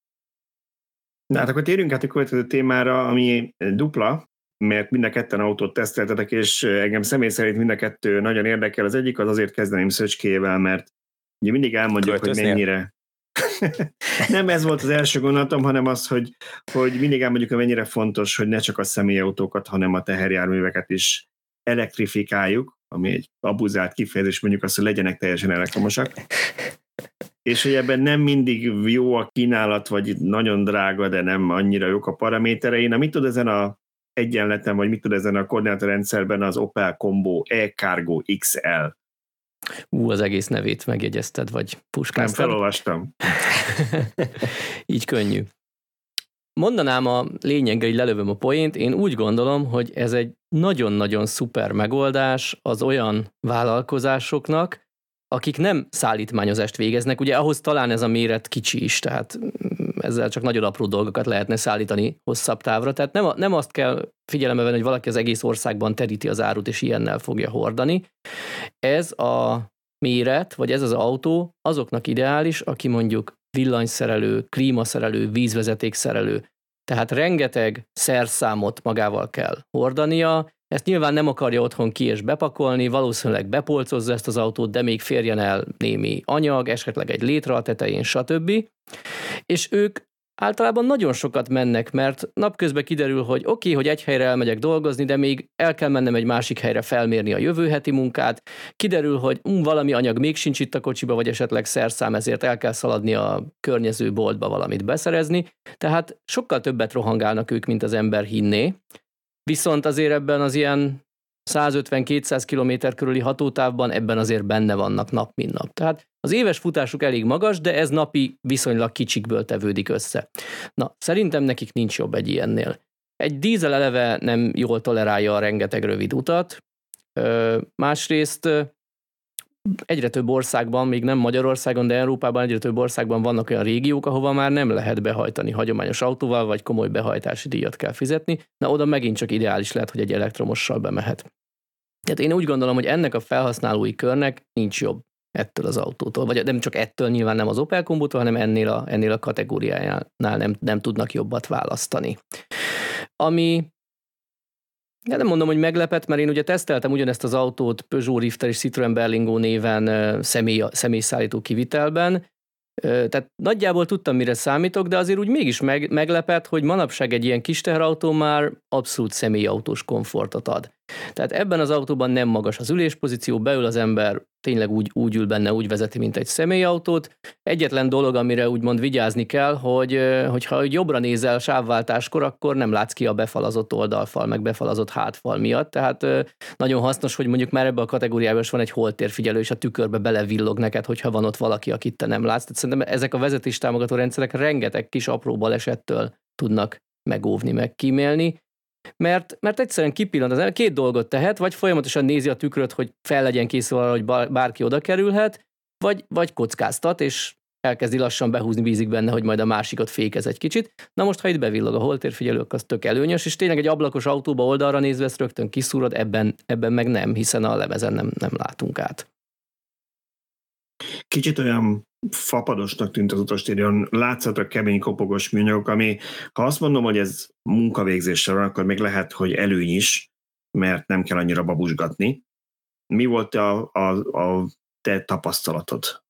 S1: Na hát akkor térjünk át a következő témára, ami dupla, mert mind a ketten autót teszteltetek, és engem személy szerint mind a kettő nagyon érdekel. Az egyik az azért kezdeném Szöcskével, mert ugye mindig elmondjuk,
S2: Költöznél?
S1: hogy mennyire... Nem ez volt az első gondolatom, hanem az, hogy, hogy mindig elmondjuk, hogy mennyire fontos, hogy ne csak a személyautókat, hanem a teherjárműveket is elektrifikáljuk, ami egy abuzált kifejezés, mondjuk azt, hogy legyenek teljesen elektromosak és hogy ebben nem mindig jó a kínálat, vagy nagyon drága, de nem annyira jók a paraméterei. Na, mit tud ezen a egyenleten, vagy mit tud ezen a koordinátorrendszerben az Opel Combo e-Cargo XL?
S3: Ú, az egész nevét megjegyezted, vagy
S1: Nem
S3: puskáztad.
S1: felolvastam.
S3: Így könnyű. Mondanám a lényegre, hogy lelövöm a poént, én úgy gondolom, hogy ez egy nagyon-nagyon szuper megoldás az olyan vállalkozásoknak, akik nem szállítmányozást végeznek, ugye ahhoz talán ez a méret kicsi is, tehát mm, ezzel csak nagyon apró dolgokat lehetne szállítani hosszabb távra, tehát nem, nem azt kell figyelembe venni, hogy valaki az egész országban teríti az árut, és ilyennel fogja hordani. Ez a méret, vagy ez az autó azoknak ideális, aki mondjuk villanyszerelő, klímaszerelő, vízvezetékszerelő, tehát rengeteg szerszámot magával kell hordania, ezt nyilván nem akarja otthon ki és bepakolni, valószínűleg bepolcozza ezt az autót, de még férjen el némi anyag, esetleg egy létre a tetején, stb. És ők általában nagyon sokat mennek, mert napközben kiderül, hogy oké, okay, hogy egy helyre elmegyek dolgozni, de még el kell mennem egy másik helyre felmérni a jövő heti munkát. Kiderül, hogy um, valami anyag még sincs itt a kocsiba, vagy esetleg szerszám, ezért el kell szaladni a környező boltba valamit beszerezni. Tehát sokkal többet rohangálnak ők, mint az ember hinné. Viszont azért ebben az ilyen 150-200 km körüli hatótávban ebben azért benne vannak nap, mint nap. Tehát az éves futásuk elég magas, de ez napi viszonylag kicsikből tevődik össze. Na, szerintem nekik nincs jobb egy ilyennél. Egy dízel eleve nem jól tolerálja a rengeteg rövid utat, másrészt egyre több országban, még nem Magyarországon, de Európában egyre több országban vannak olyan régiók, ahova már nem lehet behajtani hagyományos autóval, vagy komoly behajtási díjat kell fizetni. Na, oda megint csak ideális lehet, hogy egy elektromossal bemehet. Tehát én úgy gondolom, hogy ennek a felhasználói körnek nincs jobb ettől az autótól, vagy nem csak ettől, nyilván nem az Opel kombótól, hanem ennél a, ennél a kategóriájánál nem, nem tudnak jobbat választani. Ami de nem mondom, hogy meglepett, mert én ugye teszteltem ugyanezt az autót Peugeot Rifter és Citroen Berlingo néven személy, személyszállító kivitelben, Tehát nagyjából tudtam, mire számítok, de azért úgy mégis meg, meglepett, hogy manapság egy ilyen kis teherautó már abszolút személyautós komfortot ad. Tehát ebben az autóban nem magas az üléspozíció, beül az ember, tényleg úgy, úgy ül benne, úgy vezeti, mint egy személyautót. Egyetlen dolog, amire úgymond vigyázni kell, hogy hogyha jobbra nézel sávváltáskor, akkor nem látsz ki a befalazott oldalfal, meg befalazott hátfal miatt. Tehát nagyon hasznos, hogy mondjuk már ebbe a kategóriában is van egy holtérfigyelő, és a tükörbe belevillog neked, hogyha van ott valaki, akit te nem látsz. Tehát szerintem ezek a vezetés támogató rendszerek rengeteg kis apró balesettől tudnak megóvni, meg kímélni, mert, mert egyszerűen kipillant az ember, két dolgot tehet, vagy folyamatosan nézi a tükröt, hogy fel legyen készülve arra, hogy bár- bárki oda kerülhet, vagy, vagy kockáztat, és elkezdi lassan behúzni vízig benne, hogy majd a másikat fékez egy kicsit. Na most, ha itt bevillog a holtérfigyelő, az tök előnyös, és tényleg egy ablakos autóba oldalra nézve ezt rögtön kiszúrod, ebben, ebben meg nem, hiszen a lemezen nem, nem látunk át.
S1: Kicsit olyan fapadosnak tűnt az utastérion, látszatok kemény kopogos műanyagok, ami, ha azt mondom, hogy ez munkavégzésre van, akkor még lehet, hogy előny is, mert nem kell annyira babusgatni. Mi volt a, a, a te tapasztalatod?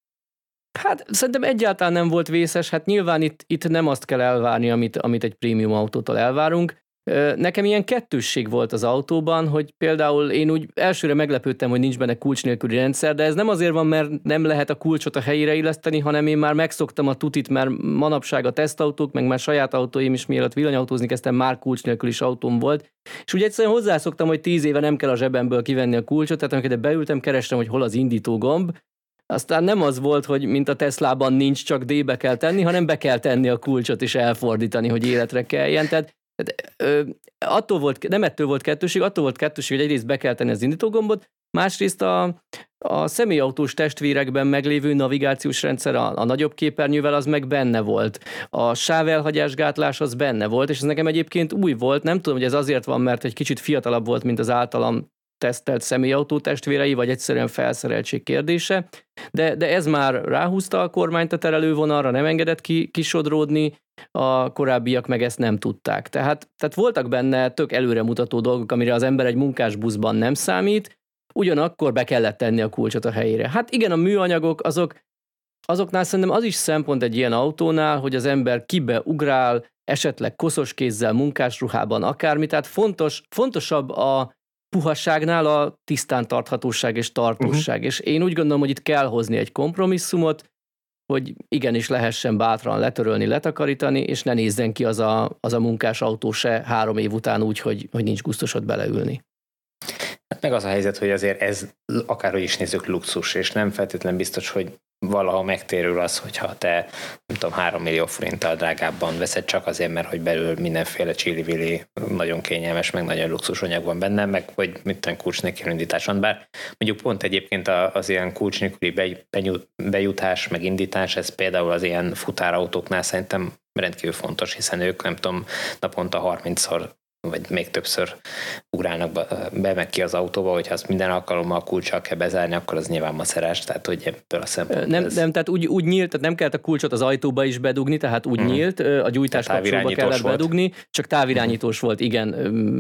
S3: Hát szerintem egyáltalán nem volt vészes, hát nyilván itt, itt nem azt kell elvárni, amit, amit egy prémium autótól elvárunk. Nekem ilyen kettősség volt az autóban, hogy például én úgy elsőre meglepődtem, hogy nincs benne kulcs nélküli rendszer, de ez nem azért van, mert nem lehet a kulcsot a helyére illeszteni, hanem én már megszoktam a tutit, mert manapság a tesztautók, meg már saját autóim is mielőtt villanyautózni kezdtem, már kulcs nélkül is autóm volt. És ugye egyszerűen hozzászoktam, hogy tíz éve nem kell a zsebemből kivenni a kulcsot, tehát amikor beültem, kerestem, hogy hol az indító gomb, aztán nem az volt, hogy mint a Teslában nincs, csak D-be kell tenni, hanem be kell tenni a kulcsot és elfordítani, hogy életre keljen. Tehát tehát, ö, attól volt, nem ettől volt kettőség, attól volt kettőség, hogy egyrészt be kell tenni az indítógombot, másrészt a, a személyautós testvérekben meglévő navigációs rendszer a, a nagyobb képernyővel az meg benne volt. A sávelhagyásgátlás az benne volt, és ez nekem egyébként új volt. Nem tudom, hogy ez azért van, mert egy kicsit fiatalabb volt, mint az általam tesztelt személyautó testvérei, vagy egyszerűen felszereltség kérdése, de, de ez már ráhúzta a kormányt a terelővonalra, nem engedett ki, kisodródni, a korábbiak meg ezt nem tudták. Tehát, tehát voltak benne tök előremutató dolgok, amire az ember egy munkás buszban nem számít, ugyanakkor be kellett tenni a kulcsot a helyére. Hát igen, a műanyagok azok, azoknál szerintem az is szempont egy ilyen autónál, hogy az ember kibe ugrál, esetleg koszos kézzel, munkásruhában, akármi. Tehát fontos, fontosabb a, puhasságnál a tisztán tarthatóság és tartóság. Uh-huh. És én úgy gondolom, hogy itt kell hozni egy kompromisszumot, hogy igenis lehessen bátran letörölni, letakarítani, és ne nézzen ki az a, az a munkás autó se három év után úgy, hogy, hogy nincs gusztusod beleülni.
S2: Hát meg az a helyzet, hogy azért ez akárhogy is nézzük luxus, és nem feltétlen biztos, hogy valaha megtérül az, hogyha te nem tudom, 3 millió forinttal drágábban veszed csak azért, mert hogy belül mindenféle csili nagyon kényelmes, meg nagyon luxus anyag van benne, meg hogy tudom, kulcs nélkül indításon, bár mondjuk pont egyébként az ilyen kulcs nélküli bejutás, meg indítás, ez például az ilyen futárautóknál szerintem rendkívül fontos, hiszen ők nem tudom, naponta 30-szor vagy még többször ugrálnak be, meg ki az autóba, hogyha azt minden alkalommal kulcsal kell bezárni, akkor az nyilván maszerás, tehát hogy ebből a szempontból
S3: nem, ez... nem, tehát úgy, úgy nyílt, tehát nem kellett a kulcsot az ajtóba is bedugni, tehát úgy mm. nyílt, a gyújtás kapcsolóba kellett volt. bedugni, csak távirányítós mm. volt, igen.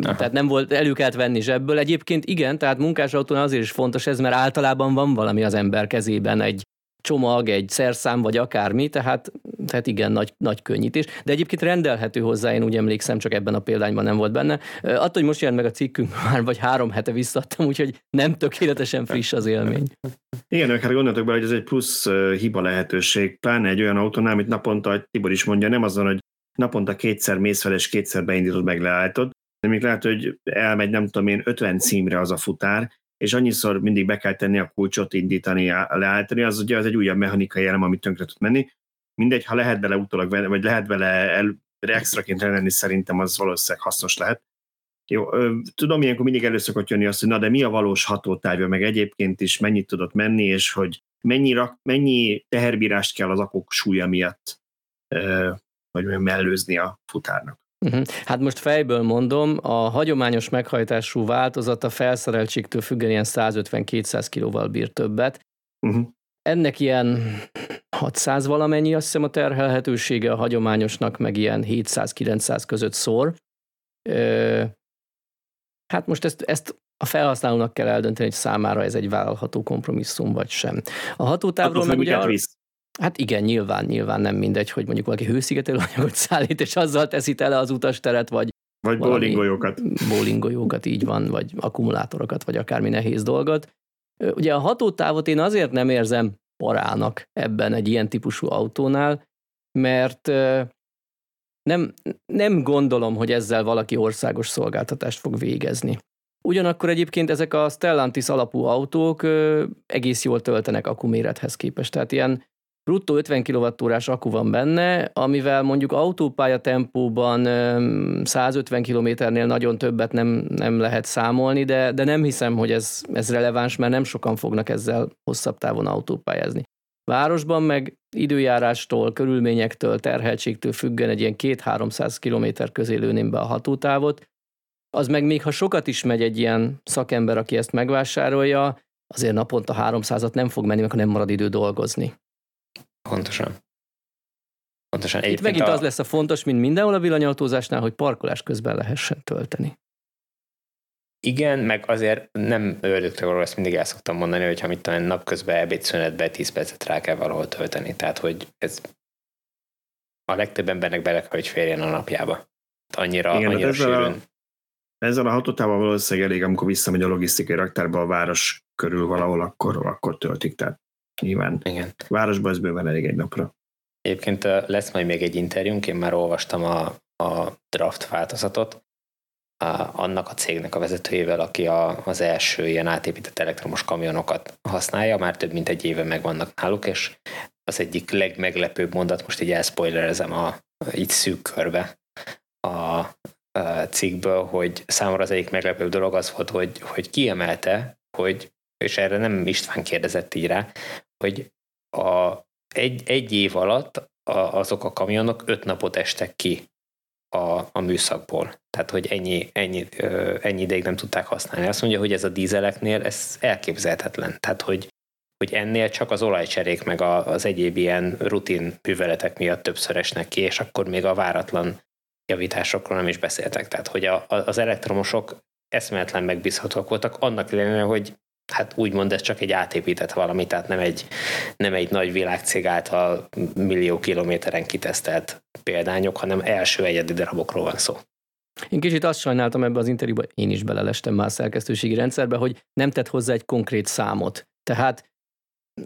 S3: Aha. Tehát nem volt, elő kellett venni zsebből. Egyébként igen, tehát munkásautónál azért is fontos ez, mert általában van valami az ember kezében, egy csomag, egy szerszám, vagy akármi, tehát, tehát igen, nagy, nagy könnyítés. De egyébként rendelhető hozzá, én úgy emlékszem, csak ebben a példányban nem volt benne. Attól, hogy most jelent meg a cikkünk, már vagy három hete visszadtam, úgyhogy nem tökéletesen friss az élmény.
S1: Igen, hát gondoltok bele, hogy ez egy plusz hiba lehetőség, pláne egy olyan autónál, amit naponta, Tibor is mondja, nem azon, hogy naponta kétszer mész fel, és kétszer beindítod, meg leállítod, de még lehet, hogy elmegy, nem tudom én, 50 címre az a futár, és annyiszor mindig be kell tenni a kulcsot, indítani, leállítani, az ugye az egy újabb mechanikai elem, amit tönkre tud menni. Mindegy, ha lehet bele utólag, vagy lehet bele el, extraként rendelni, szerintem az valószínűleg hasznos lehet. Jó, tudom, ilyenkor mindig előszokott jönni azt, hogy na de mi a valós hatótávja, meg egyébként is mennyit tudott menni, és hogy mennyi, mennyi teherbírást kell az akok súlya miatt, vagy mellőzni a futárnak.
S3: Uh-huh. Hát most fejből mondom, a hagyományos meghajtású változat a felszereltségtől függően ilyen 150-200 kilóval bír többet. Uh-huh. Ennek ilyen 600 valamennyi, azt hiszem a terhelhetősége a hagyományosnak, meg ilyen 700-900 között szor. Ö, hát most ezt, ezt a felhasználónak kell eldönteni, hogy számára ez egy vállalható kompromisszum, vagy sem. A hatótávról meg ugye... Visz. Hát igen, nyilván, nyilván nem mindegy, hogy mondjuk valaki hőszigetelő anyagot szállít, és azzal teszi tele az utasteret, vagy
S1: vagy bowlinggolyókat.
S3: Bowlinggolyókat, így van, vagy akkumulátorokat, vagy akármi nehéz dolgot. Ugye a hatótávot én azért nem érzem parának ebben egy ilyen típusú autónál, mert nem, nem gondolom, hogy ezzel valaki országos szolgáltatást fog végezni. Ugyanakkor egyébként ezek a Stellantis alapú autók egész jól töltenek akkumérethez képest. Tehát ilyen bruttó 50 kWh akku van benne, amivel mondjuk autópálya tempóban 150 km-nél nagyon többet nem, nem lehet számolni, de, de nem hiszem, hogy ez, ez releváns, mert nem sokan fognak ezzel hosszabb távon autópályázni. Városban meg időjárástól, körülményektől, terheltségtől függen egy ilyen 2-300 km közé lőném be a hatótávot, az meg még ha sokat is megy egy ilyen szakember, aki ezt megvásárolja, azért naponta 300-at nem fog menni, mert nem marad idő dolgozni.
S2: Pontosan.
S3: Pontosan. Itt megint a... az lesz a fontos, mint mindenhol a villanyautózásnál, hogy parkolás közben lehessen tölteni.
S2: Igen, meg azért nem örültökről ezt mindig el szoktam mondani, hogy ha mit tudom, napközben ebédszünetben 10 percet rá kell valahol tölteni. Tehát, hogy ez a legtöbb embernek bele kell, hogy férjen a napjába. annyira, Igen, annyira ezzel sűrűn.
S1: A, ezzel a hatótával valószínűleg elég, amikor visszamegy a logisztikai raktárba a város körül valahol, akkor, akkor töltik. Tehát nyilván Igen. városban ez bőven elég egy napra.
S2: Egyébként lesz majd még egy interjúnk, én már olvastam a, a draft változatot, a, annak a cégnek a vezetőjével, aki a, az első ilyen átépített elektromos kamionokat használja, már több mint egy éve megvannak náluk, és az egyik legmeglepőbb mondat, most így elspoilerezem a, így szűk körbe a, a cikkből, hogy számomra az egyik meglepőbb dolog az volt, hogy, hogy kiemelte, hogy, és erre nem István kérdezett így rá, hogy a, egy, egy év alatt a, azok a kamionok öt napot estek ki a, a műszakból. Tehát, hogy ennyi, ennyi, ennyi ideig nem tudták használni. Azt mondja, hogy ez a dízeleknél ez elképzelhetetlen. Tehát, hogy, hogy ennél csak az olajcserék meg a, az egyéb ilyen rutin műveletek miatt többször esnek ki, és akkor még a váratlan javításokról nem is beszéltek. Tehát, hogy a, az elektromosok eszméletlen megbízhatóak voltak, annak ellenére, hogy hát úgymond ez csak egy átépített valami, tehát nem egy, nem egy nagy világcég által millió kilométeren kitesztelt példányok, hanem első egyedi darabokról van szó.
S3: Én kicsit azt sajnáltam ebbe az interjúban, én is belelestem már a szerkesztőségi rendszerbe, hogy nem tett hozzá egy konkrét számot. Tehát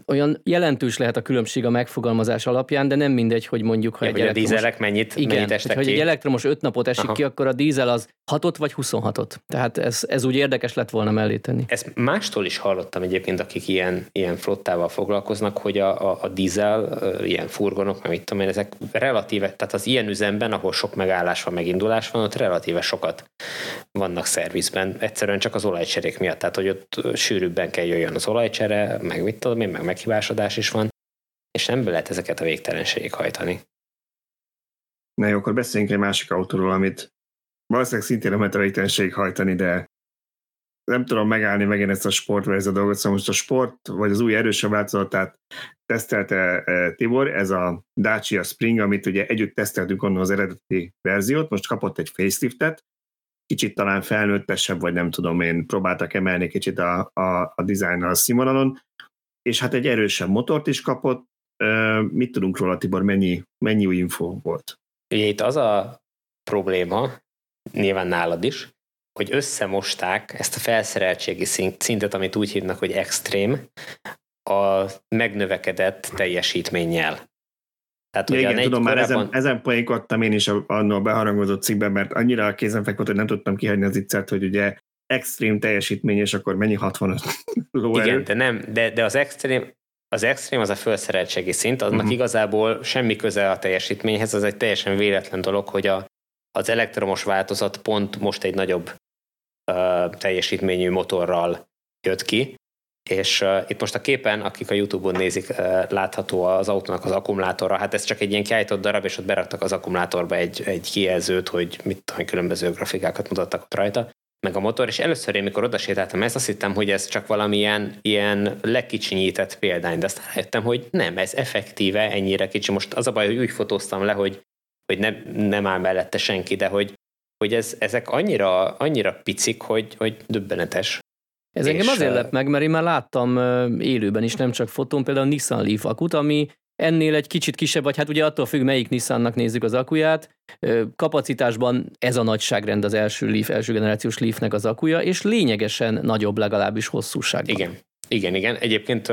S3: olyan jelentős lehet a különbség a megfogalmazás alapján, de nem mindegy, hogy mondjuk, ha
S2: ja,
S3: egy
S2: hogy elektromos... a dízelek mennyit, igen, mennyit estek
S3: hogy egy elektromos 5 napot esik Aha. ki, akkor a dízel az 6 vagy 26-ot. Tehát ez, ez úgy érdekes lett volna mellé tenni.
S2: Ezt mástól is hallottam egyébként, akik ilyen, ilyen flottával foglalkoznak, hogy a, a, a dízel, ilyen furgonok, meg mit tudom én, ezek relatíve, tehát az ilyen üzemben, ahol sok megállás van, megindulás van, ott relatíve sokat vannak szervizben, egyszerűen csak az olajcserék miatt, tehát hogy ott sűrűbben kell jöjjön az olajcsere, meg mit tudom én, meg meghibásodás is van, és nem lehet ezeket a végtelenségig hajtani.
S1: Na jó, akkor beszéljünk egy másik autóról, amit valószínűleg szintén nem lehet a végtelenségig hajtani, de nem tudom megállni megint ezt a sport vagy ez a dolgot, szóval most a sport, vagy az új erősebb változatát tesztelte e, Tibor, ez a Dacia Spring, amit ugye együtt teszteltünk onnan az eredeti verziót, most kapott egy faceliftet, kicsit talán felnőttesebb, vagy nem tudom én, próbáltak emelni kicsit a, a, a dizájnnal a színvonalon, és hát egy erősebb motort is kapott. Mit tudunk róla, Tibor, mennyi, mennyi új info volt?
S2: Ugye itt az a probléma, nyilván nálad is, hogy összemosták ezt a felszereltségi szintet, amit úgy hívnak, hogy extrém, a megnövekedett teljesítménnyel.
S1: Tehát, ja, igen, tudom, korábban... már ezen, ezen poénkodtam én is annól a beharangozott cikkben, mert annyira kézenfekvott, hogy nem tudtam kihagyni az iccet, hogy ugye extrém teljesítmény, és akkor mennyi 65
S2: lóerő? Igen, de nem, de, de az extrém, az extrém az a felszereltségi szint, annak uh-huh. igazából semmi köze a teljesítményhez, az egy teljesen véletlen dolog, hogy a, az elektromos változat pont most egy nagyobb uh, teljesítményű motorral jött ki, és uh, itt most a képen, akik a Youtube-on nézik, uh, látható az autónak az akkumulátora, hát ez csak egy ilyen kiállított darab, és ott beraktak az akkumulátorba egy, egy kijelzőt, hogy mit tudom, különböző grafikákat mutattak ott rajta meg a motor, és először én, mikor odasétáltam ezt, azt hittem, hogy ez csak valamilyen ilyen lekicsinyített példány, de aztán rájöttem, hogy nem, ez effektíve ennyire kicsi. Most az a baj, hogy úgy fotóztam le, hogy, hogy nem, nem áll mellette senki, de hogy, hogy ez, ezek annyira, annyira picik, hogy, hogy döbbenetes.
S3: Ez engem azért lep meg, mert én már láttam élőben is, nem csak fotón, például a Nissan Leaf akut, ami ennél egy kicsit kisebb, vagy hát ugye attól függ, melyik Nissannak nézzük az akuját. Kapacitásban ez a nagyságrend az első Leaf, első generációs Leafnek az akuja, és lényegesen nagyobb legalábbis hosszúságban.
S2: Igen, igen, igen. Egyébként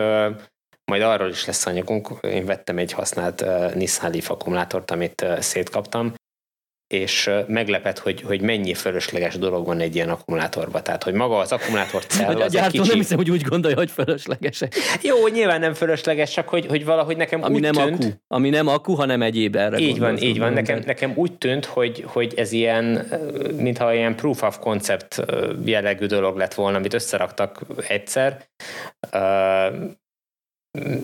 S2: majd arról is lesz anyagunk. Én vettem egy használt Nissan Leaf akkumulátort, amit szétkaptam, és meglepett, hogy, hogy mennyi fölösleges dolog van egy ilyen akkumulátorban. Tehát, hogy maga az akkumulátor cell az egy kicsi...
S3: nem hiszem, hogy úgy gondolja, hogy fölösleges.
S2: Jó, nyilván nem fölösleges, csak hogy, hogy valahogy nekem
S3: ami
S2: úgy
S3: nem
S2: tűnt...
S3: Akku. Ami nem akku, hanem egyéb erre
S2: Így van, így van. Nekem, nekem úgy tűnt, hogy, hogy ez ilyen, mintha ilyen proof of concept jellegű dolog lett volna, amit összeraktak egyszer,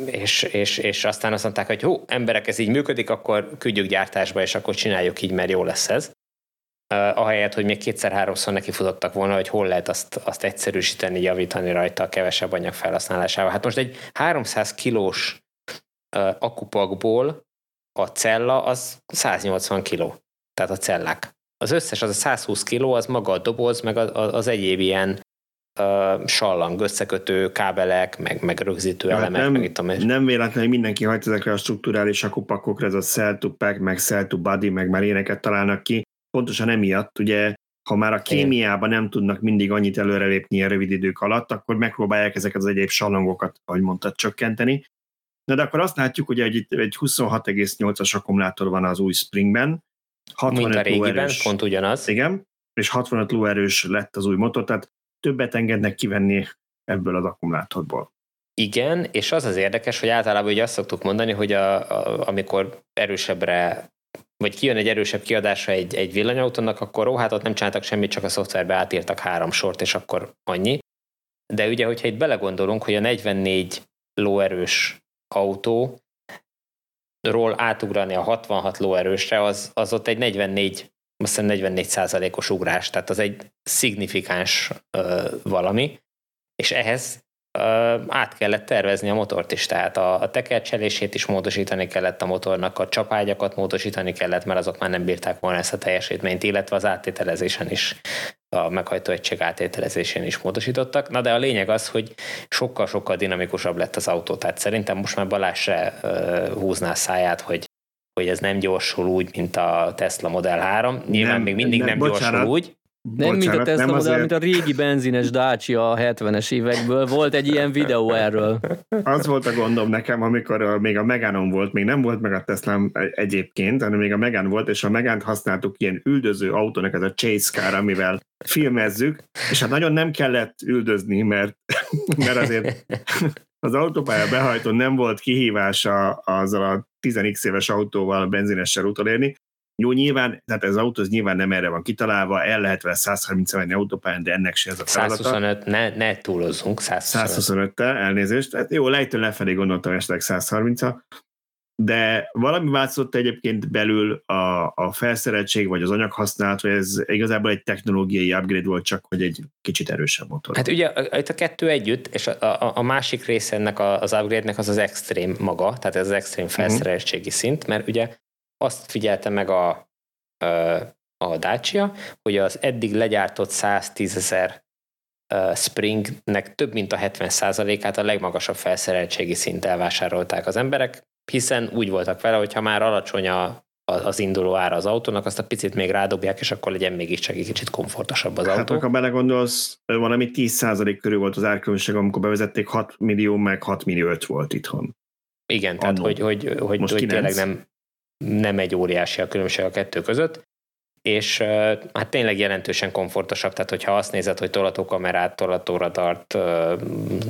S2: és, és, és aztán azt mondták, hogy hú, emberek, ez így működik, akkor küldjük gyártásba, és akkor csináljuk így, mert jó lesz ez. Ahelyett, hogy még kétszer-háromszor neki futottak volna, hogy hol lehet azt, azt egyszerűsíteni, javítani rajta a kevesebb anyag felhasználásával. Hát most egy 300 kilós akupakból a cella az 180 kiló, tehát a cellák. Az összes, az a 120 kiló, az maga a doboz, meg az egyéb ilyen uh, sallang, összekötő kábelek, meg, meg rögzítő hát elemek,
S1: nem,
S2: meg itt a mes-
S1: Nem véletlenül mindenki hajt ezekre a strukturális akupakokra, ez a cell to pack, meg cell to body, meg már éneket találnak ki. pontosan emiatt, ugye, ha már a kémiában nem tudnak mindig annyit előrelépni a rövid idők alatt, akkor megpróbálják ezeket az egyéb salangokat, ahogy mondtad, csökkenteni. Na de akkor azt látjuk, hogy egy, egy 26,8-as akkumulátor van az új Springben,
S2: 65 Mint a régiben, lóerős, pont ugyanaz.
S1: Igen, és 65 lóerős lett az új motor, tehát többet engednek kivenni ebből az akkumulátorból.
S2: Igen, és az az érdekes, hogy általában ugye azt szoktuk mondani, hogy a, a, amikor erősebbre vagy kijön egy erősebb kiadása egy, egy villanyautónak, akkor ó, hát ott nem csináltak semmit, csak a szoftverbe átírtak három sort, és akkor annyi. De ugye, hogyha itt belegondolunk, hogy a 44 lóerős autó ról átugrani a 66 lóerősre, az, az ott egy 44, azt 44 százalékos ugrás, tehát az egy szignifikáns ö, valami, és ehhez át kellett tervezni a motort is, tehát a, a tekercselését is módosítani kellett a motornak, a csapágyakat módosítani kellett, mert azok már nem bírták volna ezt a teljesítményt, illetve az áttételezésen is, a meghajtó egység áttételezésén is módosítottak. Na de a lényeg az, hogy sokkal-sokkal dinamikusabb lett az autó, tehát szerintem most már Balázs se uh, húzná a száját, hogy hogy ez nem gyorsul úgy, mint a Tesla Model 3. Nyilván nem, még mindig nem, nem bocsánat, gyorsul úgy.
S3: Nem, Bocsánat, mint a Tesla nem modell, azért... mint a régi benzines Dacia a 70-es évekből. Volt egy ilyen videó erről.
S1: Az volt a gondom nekem, amikor még a Meganon volt, még nem volt meg a Tesla egyébként, hanem még a Megan volt, és a Megant használtuk ilyen üldöző autónak, ez a Chase car, amivel filmezzük, és hát nagyon nem kellett üldözni, mert, mert azért az autópálya behajtó nem volt kihívása azzal a 10x éves autóval benzinessel utolérni, jó, nyilván, tehát ez az autó az nyilván nem erre van kitalálva, el lehet vele 130 menni autópályán, de ennek se ez a
S2: feladata. 125, ne, ne túlozzunk,
S1: 125. 125-tel, elnézést. Tehát jó, lejtő lefelé gondoltam esetleg 130 -a. De valami változott egyébként belül a, a felszereltség, vagy az anyaghasználat, vagy ez igazából egy technológiai upgrade volt, csak hogy egy kicsit erősebb motor.
S2: Hát ugye itt a kettő együtt, és a, a, a másik része ennek az upgrade-nek az az extrém maga, tehát ez az extrém mhm. felszereltségi uh-huh. szint, mert ugye azt figyelte meg a, a Dacia, hogy az eddig legyártott 110 ezer Springnek több mint a 70%-át a legmagasabb felszereltségi szinten vásárolták az emberek, hiszen úgy voltak vele, hogy ha már alacsony a, az induló ára az autónak, azt a picit még rádobják, és akkor legyen mégiscsak egy kicsit komfortosabb az hát, autó.
S1: ha belegondolsz, valami 10% körül volt az árkülönbség, amikor bevezették 6 millió, meg 6 millió 5 volt itthon.
S2: Igen, Annó. tehát hogy, hogy, hogy, hogy tényleg nem, nem egy óriási a különbség a kettő között, és hát tényleg jelentősen komfortosabb, tehát hogyha azt nézed, hogy tolatókamerát, tolatóradart,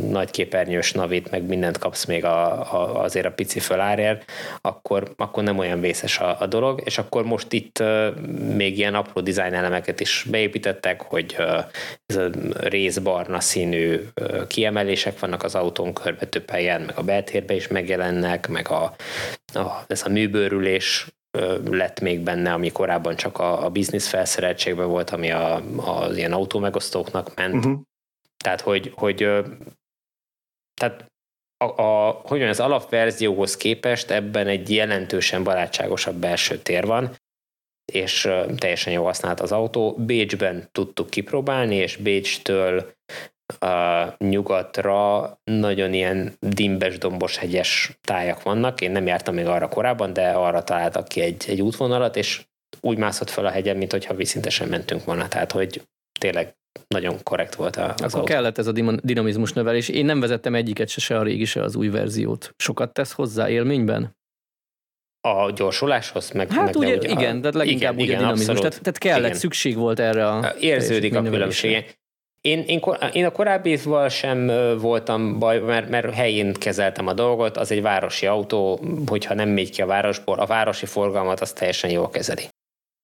S2: nagy képernyős navit, meg mindent kapsz még a, a, azért a pici fölárért, akkor, akkor nem olyan vészes a, a dolog, és akkor most itt még ilyen apró dizájn elemeket is beépítettek, hogy ez a részbarna színű kiemelések vannak az autón körbe több helyen, meg a beltérbe is megjelennek, meg a, a, ez a műbőrülés lett még benne, ami korábban csak a, a biznisz felszereltségben volt, ami a, az ilyen autómegosztóknak ment. Uh-huh. Tehát, hogy, hogy tehát a, a, hogy mondjam, az alapverzióhoz képest ebben egy jelentősen barátságosabb belső tér van, és teljesen jó használt az autó. Bécsben tudtuk kipróbálni, és Bécstől a nyugatra nagyon ilyen dimbes, dombos, hegyes tájak vannak. Én nem jártam még arra korábban, de arra találtak ki egy, egy útvonalat, és úgy mászott fel a hegyen, mint hogyha vízszintesen mentünk volna. Tehát, hogy tényleg nagyon korrekt volt az Akkor autó.
S3: kellett ez a dinamizmus növelés. Én nem vezettem egyiket se, se a régi, se az új verziót. Sokat tesz hozzá élményben?
S2: A gyorsuláshoz? Meg,
S3: hát
S2: meg
S3: ugye, igen, de leginkább igen, ugye igen, dinamizmus. Tehát, tehát kellett, igen. szükség volt erre a...
S2: Érződik a különbség. Én, én, én a korábbival sem voltam baj, mert, mert helyén kezeltem a dolgot, az egy városi autó, hogyha nem megy ki a városból, a városi forgalmat az teljesen jól kezeli.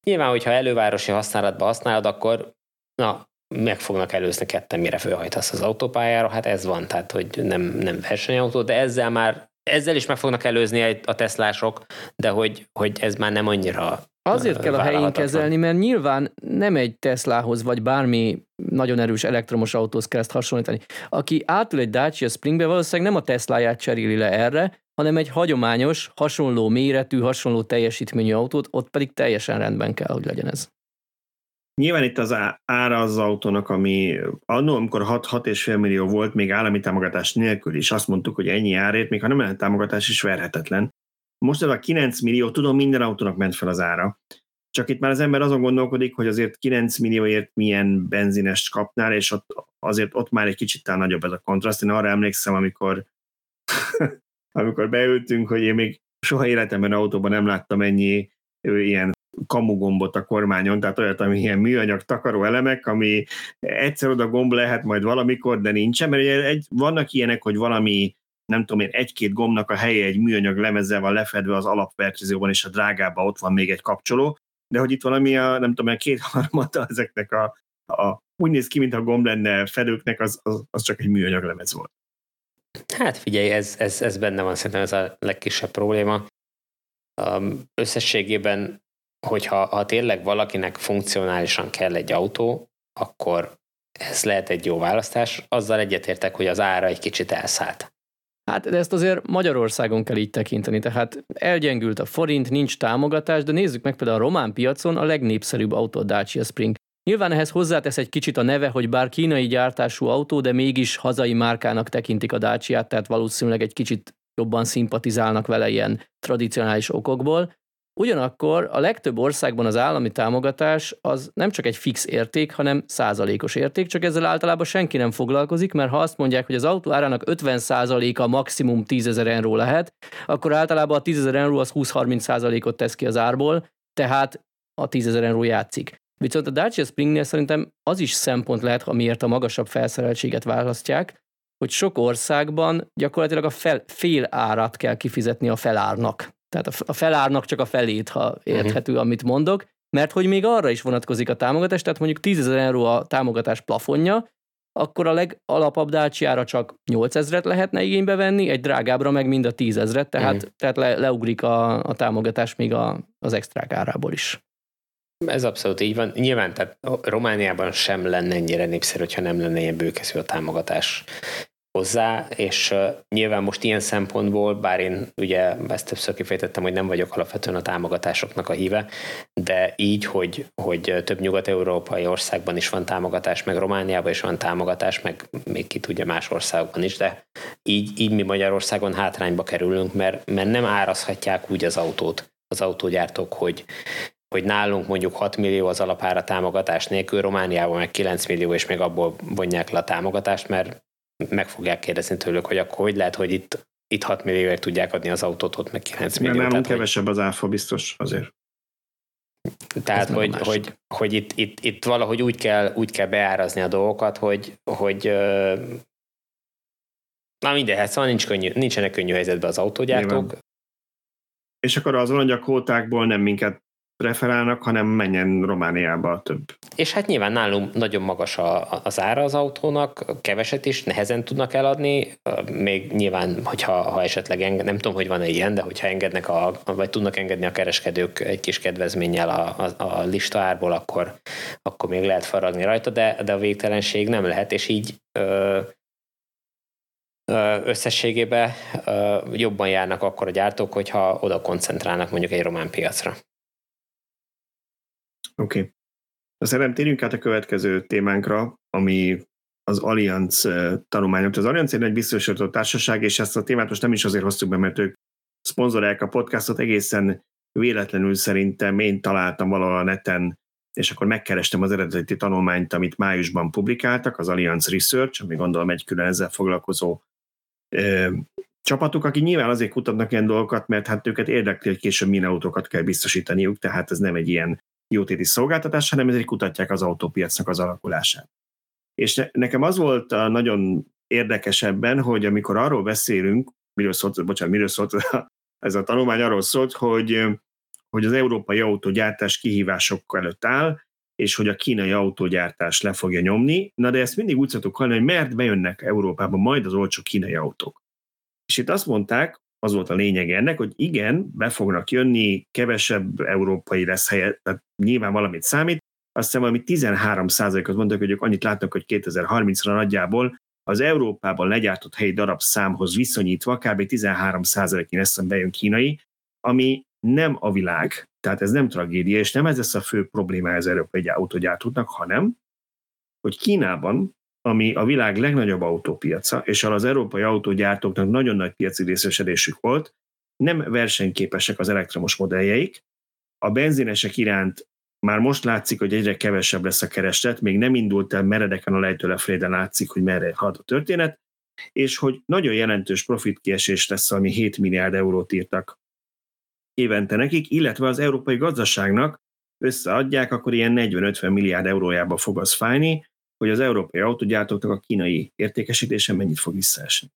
S2: Nyilván, hogyha elővárosi használatban használod, akkor na, meg fognak előzni ketten, mire fölhajtasz az autópályára, hát ez van, tehát hogy nem, nem versenyautó, de ezzel már ezzel is meg fognak előzni a teszlások, de hogy, hogy ez már nem annyira
S3: Azért kell a helyén kezelni, mert nyilván nem egy Teslahoz, vagy bármi nagyon erős elektromos autóhoz kell ezt hasonlítani. Aki átul egy Dacia Springbe, valószínűleg nem a Tesláját cseréli le erre, hanem egy hagyományos, hasonló méretű, hasonló teljesítményű autót, ott pedig teljesen rendben kell, hogy legyen ez.
S1: Nyilván itt az ára az autónak, ami annól, amikor 6-6,5 millió volt, még állami támogatás nélkül is azt mondtuk, hogy ennyi árét, még ha nem lehet támogatás is verhetetlen. Most ez a 9 millió, tudom, minden autónak ment fel az ára. csak itt már az ember azon gondolkodik, hogy azért 9 millióért milyen benzinest kapnál, és ott, azért ott már egy kicsit talán nagyobb ez a kontraszt. Én arra emlékszem, amikor, amikor beültünk, hogy én még soha életemben autóban nem láttam ennyi ilyen kamugombot a kormányon, tehát olyat, ami ilyen műanyag takaró elemek, ami egyszer oda gomb lehet majd valamikor, de nincsen, mert ugye egy, vannak ilyenek, hogy valami nem tudom én, egy-két gombnak a helye egy műanyag lemezzel van lefedve az alapverzióban, és a drágában ott van még egy kapcsoló, de hogy itt valami a, nem tudom, a kétharmada ezeknek a, a úgy néz ki, mint a gomb lenne fedőknek, az, az, az csak egy műanyag lemez volt.
S2: Hát figyelj, ez, ez, ez benne van szerintem ez a legkisebb probléma. Um, összességében, hogyha ha tényleg valakinek funkcionálisan kell egy autó, akkor ez lehet egy jó választás. Azzal egyetértek, hogy az ára egy kicsit elszállt.
S3: Hát de ezt azért Magyarországon kell így tekinteni, tehát elgyengült a forint, nincs támogatás, de nézzük meg például a román piacon a legnépszerűbb autó a Dacia Spring. Nyilván ehhez hozzátesz egy kicsit a neve, hogy bár kínai gyártású autó, de mégis hazai márkának tekintik a Dacia-t, tehát valószínűleg egy kicsit jobban szimpatizálnak vele ilyen tradicionális okokból. Ugyanakkor a legtöbb országban az állami támogatás az nem csak egy fix érték, hanem százalékos érték, csak ezzel általában senki nem foglalkozik, mert ha azt mondják, hogy az autó árának 50 százaléka maximum 10 ezer euró lehet, akkor általában a 10 ezer euró az 20-30 százalékot tesz ki az árból, tehát a 10 ezer euró játszik. Viszont a Dacia Springnél szerintem az is szempont lehet, amiért a magasabb felszereltséget választják, hogy sok országban gyakorlatilag a fel, fél árat kell kifizetni a felárnak. Tehát a felárnak csak a felét, ha érthető, uh-huh. amit mondok, mert hogy még arra is vonatkozik a támogatás, tehát mondjuk 10 ezer euró a támogatás plafonja, akkor a legalapabb Dacia-ra csak 8 ezret lehetne igénybe venni, egy drágábbra meg mind a 10 ezret, tehát, uh-huh. tehát le, leugrik a, a támogatás még a, az extrák árából is.
S2: Ez abszolút így van. Nyilván, tehát Romániában sem lenne ennyire népszerű, ha nem lenne ilyen bőkező a támogatás hozzá, és nyilván most ilyen szempontból, bár én ugye ezt többször kifejtettem, hogy nem vagyok alapvetően a támogatásoknak a híve, de így, hogy, hogy több nyugat-európai országban is van támogatás, meg Romániában is van támogatás, meg még ki tudja más országokban is, de így, így mi Magyarországon hátrányba kerülünk, mert, mert nem árazhatják úgy az autót az autógyártók, hogy hogy nálunk mondjuk 6 millió az alapára támogatás nélkül, Romániában meg 9 millió, és még abból vonják le a támogatást, mert meg fogják kérdezni tőlük, hogy akkor hogy lehet, hogy itt, itt 6 millióért tudják adni az autót, ott meg 9 millió.
S1: Mert nálunk kevesebb az áfa biztos azért.
S2: Tehát, hogy, hogy, hogy itt, itt, itt, valahogy úgy kell, úgy kell beárazni a dolgokat, hogy, hogy na mindegy, hát szóval nincs könnyű, nincsenek könnyű helyzetben az autógyártók. Nyilván.
S1: És akkor az olajgyakhótákból nem minket preferálnak, hanem menjen Romániába több.
S2: És hát nyilván nálunk nagyon magas a, az ára az autónak, keveset is nehezen tudnak eladni, még nyilván, hogyha ha esetleg enged, nem tudom, hogy van-e ilyen, de hogyha engednek, a, vagy tudnak engedni a kereskedők egy kis kedvezménnyel a, a, a árból, akkor, akkor még lehet faragni rajta, de, de a végtelenség nem lehet, és így ö, összességében jobban járnak akkor a gyártók, hogyha oda koncentrálnak mondjuk egy román piacra.
S1: Oké. Okay. Szerintem térjünk át a következő témánkra, ami az Allianz tanulmányok. Az Allianz egy biztosító társaság, és ezt a témát most nem is azért hoztuk be, mert ők szponzorálják a podcastot, egészen véletlenül szerintem én találtam valahol a neten, és akkor megkerestem az eredeti tanulmányt, amit májusban publikáltak, az Allianz Research, ami gondolom egy külön ezzel foglalkozó ö, csapatuk, akik nyilván azért kutatnak ilyen dolgokat, mert hát őket érdekli, hogy később milyen autókat kell biztosítaniuk, tehát ez nem egy ilyen jótéti szolgáltatás, hanem ezért kutatják az autópiacnak az alakulását. És nekem az volt a nagyon érdekesebben, hogy amikor arról beszélünk, miről szólt, bocsánat, miről szólt ez a tanulmány, arról szólt, hogy, hogy az európai autógyártás kihívások előtt áll, és hogy a kínai autógyártás le fogja nyomni. Na de ezt mindig úgy szoktuk hallani, hogy mert bejönnek Európába majd az olcsó kínai autók. És itt azt mondták, az volt a lényeg ennek, hogy igen, be fognak jönni, kevesebb európai lesz helyet, tehát nyilván valamit számít, azt hiszem valami 13 ot mondtak, hogy ők annyit látnak, hogy 2030-ra nagyjából az Európában legyártott helyi darab számhoz viszonyítva kb. 13 százaléknyi lesz, bejön kínai, ami nem a világ, tehát ez nem tragédia, és nem ez lesz a fő probléma az európai autógyártóknak, hanem, hogy Kínában ami a világ legnagyobb autópiaca, és az európai autógyártóknak nagyon nagy piaci részesedésük volt, nem versenyképesek az elektromos modelljeik, a benzinesek iránt már most látszik, hogy egyre kevesebb lesz a kereslet, még nem indult el meredeken a lejtő lefelé, de látszik, hogy merre halad a történet, és hogy nagyon jelentős profitkiesés lesz, ami 7 milliárd eurót írtak évente nekik, illetve az európai gazdaságnak összeadják, akkor ilyen 40-50 milliárd eurójába fog az fájni, hogy az európai autógyártóknak a kínai értékesítése mennyit fog visszaesni.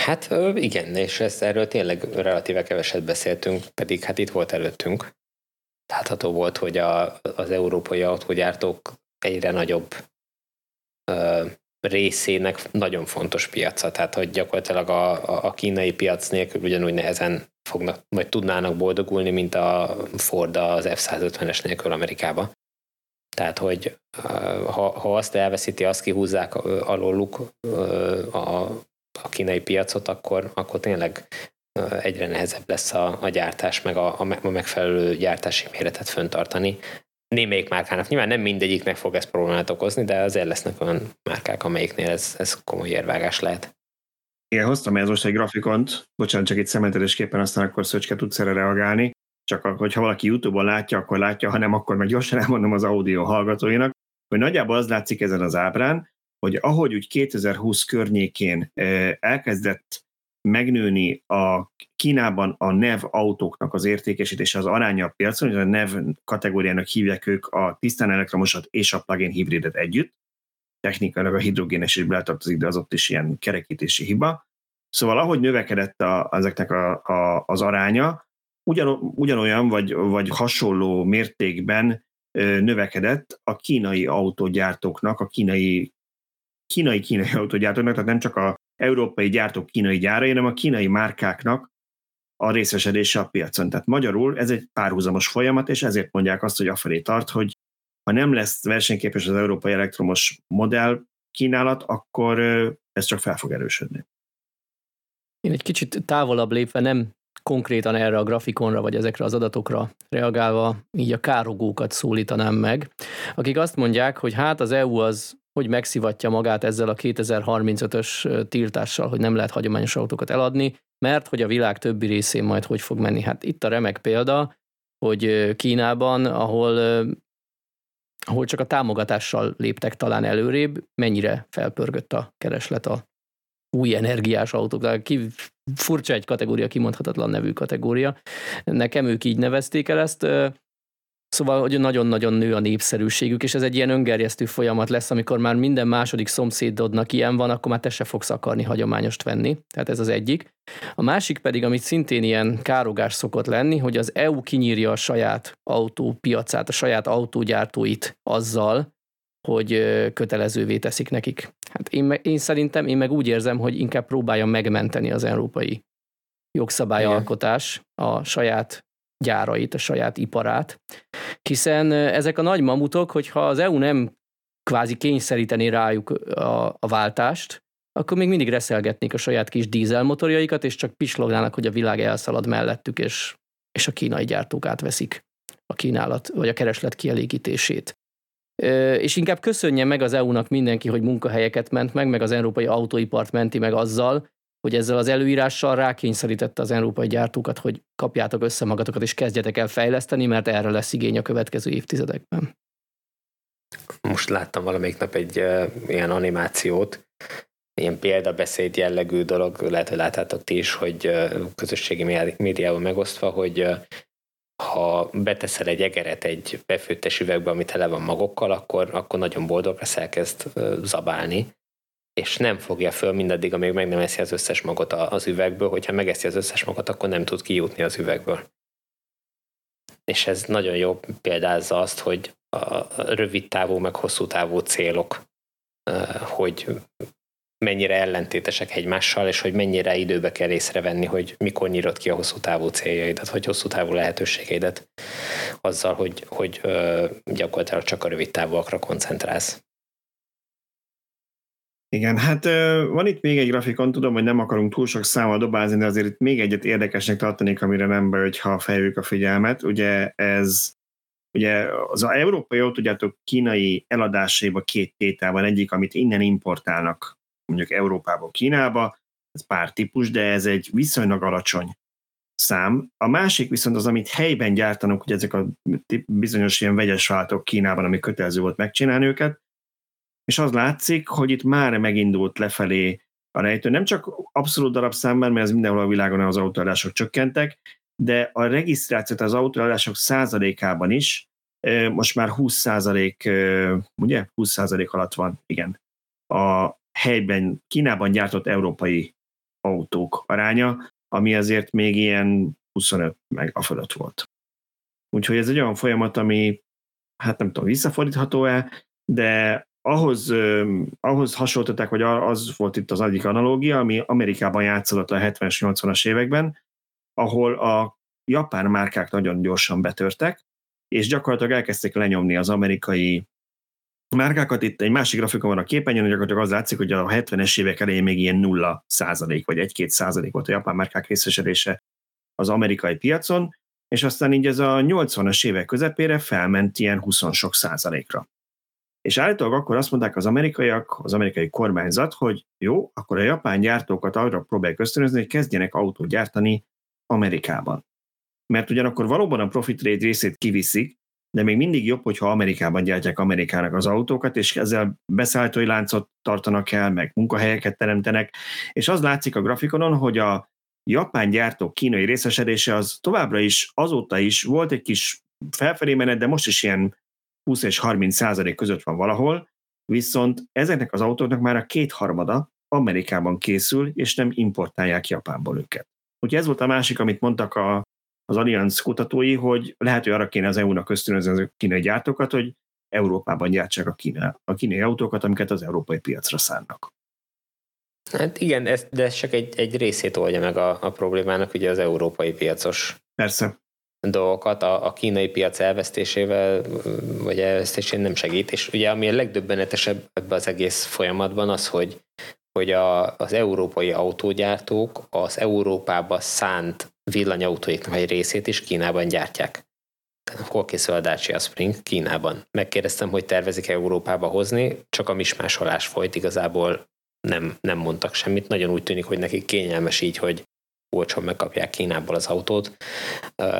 S2: Hát igen, és ezt erről tényleg relatíve keveset beszéltünk, pedig hát itt volt előttünk. Látható volt, hogy a, az európai autógyártók egyre nagyobb ö, részének nagyon fontos piaca, tehát hogy gyakorlatilag a, a kínai piac nélkül ugyanúgy nehezen fognak, vagy tudnának boldogulni, mint a Ford az F-150-es nélkül Amerikába. Tehát, hogy ha, ha azt elveszíti, azt kihúzzák alóluk a, a kínai piacot, akkor, akkor tényleg egyre nehezebb lesz a, a gyártás, meg a, a megfelelő gyártási méretet föntartani. Némelyik márkának, nyilván nem mindegyiknek fog ez problémát okozni, de azért lesznek olyan márkák, amelyiknél ez, ez komoly érvágás lehet.
S1: Igen, hoztam ez most egy grafikont, bocsánat, csak egy szemetelésképpen, aztán akkor Szöcske tudsz erre reagálni. Csak hogyha valaki YouTube-on látja, akkor látja, ha nem, akkor meg gyorsan elmondom az audio hallgatóinak, hogy nagyjából az látszik ezen az ábrán, hogy ahogy úgy 2020 környékén elkezdett megnőni a Kínában a NEV autóknak az értékesítése az aránya a piacon, hogy a NEV kategóriának hívják ők a tisztán elektromosat és a plug-in hibridet együtt. Technikailag a hidrogénes is beletartozik, de az ott is ilyen kerekítési hiba. Szóval ahogy növekedett a, ezeknek a, a, az aránya, ugyan, ugyanolyan vagy, vagy hasonló mértékben növekedett a kínai autógyártóknak, a kínai kínai kínai autógyártóknak, tehát nem csak a európai gyártók kínai gyárai, hanem a kínai márkáknak a részesedése a piacon. Tehát magyarul ez egy párhuzamos folyamat, és ezért mondják azt, hogy afelé tart, hogy ha nem lesz versenyképes az európai elektromos modell kínálat, akkor ez csak fel fog erősödni.
S3: Én egy kicsit távolabb lépve nem konkrétan erre a grafikonra, vagy ezekre az adatokra reagálva így a károgókat szólítanám meg, akik azt mondják, hogy hát az EU az hogy megszivatja magát ezzel a 2035-ös tiltással, hogy nem lehet hagyományos autókat eladni, mert hogy a világ többi részén majd hogy fog menni. Hát itt a remek példa, hogy Kínában, ahol, ahol csak a támogatással léptek talán előrébb, mennyire felpörgött a kereslet a új energiás autók. Ki, furcsa egy kategória, kimondhatatlan nevű kategória. Nekem ők így nevezték el ezt. Szóval, hogy nagyon-nagyon nő a népszerűségük, és ez egy ilyen öngerjesztő folyamat lesz, amikor már minden második szomszédodnak ilyen van, akkor már te se fogsz akarni hagyományost venni. Tehát ez az egyik. A másik pedig, amit szintén ilyen károgás szokott lenni, hogy az EU kinyírja a saját autópiacát, a saját autógyártóit azzal, hogy kötelezővé teszik nekik. Hát én, én szerintem, én meg úgy érzem, hogy inkább próbálja megmenteni az európai jogszabályalkotás a saját gyárait, a saját iparát, hiszen ezek a nagy mamutok, hogyha az EU nem kvázi kényszeríteni rájuk a, a váltást, akkor még mindig reszelgetnék a saját kis dízelmotorjaikat, és csak pislognának, hogy a világ elszalad mellettük, és, és a kínai gyártók átveszik a kínálat, vagy a kereslet kielégítését. És inkább köszönje meg az EU-nak mindenki, hogy munkahelyeket ment meg, meg az európai autóipart menti meg azzal, hogy ezzel az előírással rákényszerítette az európai gyártókat, hogy kapjátok össze magatokat és kezdjetek el fejleszteni, mert erre lesz igény a következő évtizedekben.
S2: Most láttam valamelyik nap egy uh, ilyen animációt, ilyen példabeszéd jellegű dolog, lehet, hogy láttátok ti is, hogy uh, közösségi médiával megosztva, hogy uh, ha beteszel egy egeret egy befőttes üvegbe, ami tele van magokkal, akkor, akkor nagyon boldog lesz, elkezd zabálni és nem fogja föl mindaddig, amíg meg nem eszi az összes magot az üvegből, hogyha megeszi az összes magot, akkor nem tud kijutni az üvegből. És ez nagyon jó példázza azt, hogy a rövid távú, meg hosszú távú célok, hogy mennyire ellentétesek egymással, és hogy mennyire időbe kell észrevenni, hogy mikor nyírod ki a hosszú távú céljaidat, vagy hosszú távú lehetőségeidet, azzal, hogy, hogy gyakorlatilag csak a rövid távúakra koncentrálsz.
S1: Igen, hát van itt még egy grafikon, tudom, hogy nem akarunk túl sok számmal dobázni, de azért itt még egyet érdekesnek tartanék, amire nem baj, hogyha felhívjuk a figyelmet. Ugye ez Ugye az a európai autógyártók kínai eladásaiba két tétel van, egyik, amit innen importálnak mondjuk Európából Kínába, ez pár típus, de ez egy viszonylag alacsony szám. A másik viszont az, amit helyben gyártanak, hogy ezek a bizonyos ilyen vegyes váltok Kínában, ami kötelező volt megcsinálni őket, és az látszik, hogy itt már megindult lefelé a rejtő. Nem csak abszolút darabszámban, mert ez mindenhol a világon az autóadások csökkentek, de a regisztrációt az autóadások százalékában is most már 20 százalék, ugye? 20 százalék alatt van, igen. A helyben, Kínában gyártott európai autók aránya, ami azért még ilyen 25 meg a fölött volt. Úgyhogy ez egy olyan folyamat, ami hát nem tudom, visszafordítható-e, de ahhoz, uh, ahhoz hasonlították, hogy az volt itt az egyik analógia, ami Amerikában játszódott a 70-es, 80-as években, ahol a japán márkák nagyon gyorsan betörtek, és gyakorlatilag elkezdték lenyomni az amerikai márkákat. Itt egy másik grafikon van a képernyőn, gyakorlatilag az látszik, hogy a 70-es évek elején még ilyen 0 százalék, vagy 1-2 százalék volt a japán márkák részesedése az amerikai piacon, és aztán így ez a 80-as évek közepére felment ilyen 20 sok százalékra. És állítólag akkor azt mondták az amerikaiak, az amerikai kormányzat, hogy jó, akkor a japán gyártókat arra próbálják ösztönözni, hogy kezdjenek autót gyártani Amerikában. Mert ugyanakkor valóban a profit rate részét kiviszik, de még mindig jobb, hogyha Amerikában gyártják Amerikának az autókat, és ezzel beszállítói láncot tartanak el, meg munkahelyeket teremtenek, és az látszik a grafikonon, hogy a japán gyártók kínai részesedése az továbbra is, azóta is volt egy kis felfelé menet, de most is ilyen 20 és 30 százalék között van valahol, viszont ezeknek az autóknak már a kétharmada Amerikában készül, és nem importálják Japánból őket. Úgyhogy ez volt a másik, amit mondtak a, az Allianz kutatói, hogy lehet, hogy arra kéne az EU-nak ösztönözni a kínai gyártókat, hogy Európában gyártsák a, kína, a kínai autókat, amiket az európai piacra szánnak.
S2: Hát igen, ez, de ez csak egy, egy részét oldja meg a, a problémának, ugye az európai piacos
S1: Persze.
S2: dolgokat, a, a kínai piac elvesztésével, vagy elvesztésén nem segít, és ugye ami a legdöbbenetesebb ebben az egész folyamatban az, hogy hogy a, az európai autógyártók az Európába szánt villanyautóiknak egy részét is Kínában gyártják. Hol készül a Dacia Spring? Kínában. Megkérdeztem, hogy tervezik Európába hozni, csak a mismásolás folyt, igazából nem, nem mondtak semmit. Nagyon úgy tűnik, hogy nekik kényelmes így, hogy olcsón megkapják Kínából az autót.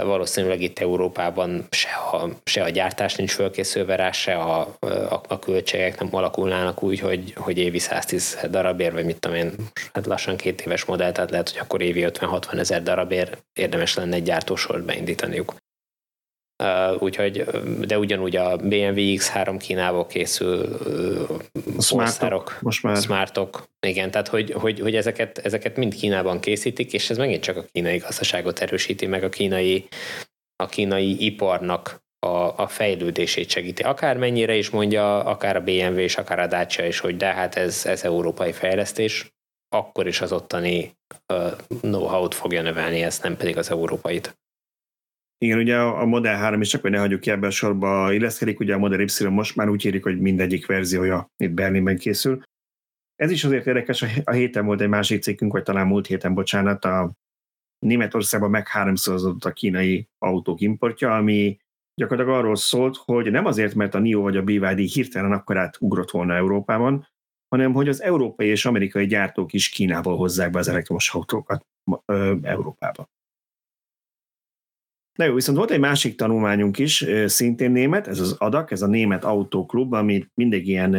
S2: Valószínűleg itt Európában se a, se a gyártás nincs fölkészülve rá, se a, a, a költségek nem alakulnának úgy, hogy, hogy évi 110 darabért, vagy mit tudom én, hát lassan két éves modell, tehát lehet, hogy akkor évi 50-60 ezer darabért érdemes lenne egy gyártósort beindítaniuk. Uh, úgyhogy, de ugyanúgy a BMW X3 Kínából készül
S1: Smartok, most már.
S2: Smartok, igen, tehát hogy, hogy, hogy ezeket, ezeket mind Kínában készítik, és ez megint csak a kínai gazdaságot erősíti, meg a kínai, a kínai iparnak a, a fejlődését segíti. Akármennyire is mondja, akár a BMW és akár a Dacia is, hogy de hát ez, ez európai fejlesztés, akkor is az ottani uh, know-how-t fogja növelni, ezt nem pedig az európait.
S1: Igen, ugye a Model 3 is csak, hogy ne hagyjuk ki ebbe a sorba illeszkedik, ugye a Model Y most már úgy érik, hogy mindegyik verziója itt Berlinben készül. Ez is azért érdekes, a héten volt egy másik cikkünk, vagy talán múlt héten, bocsánat, a Németországban meg háromszorozódott a kínai autók importja, ami gyakorlatilag arról szólt, hogy nem azért, mert a NIO vagy a BYD hirtelen akkorát ugrott volna Európában, hanem hogy az európai és amerikai gyártók is Kínából hozzák be az elektromos autókat Európába. Na jó, viszont volt egy másik tanulmányunk is, szintén német, ez az ADAK, ez a Német Autóklub, amit mindig ilyen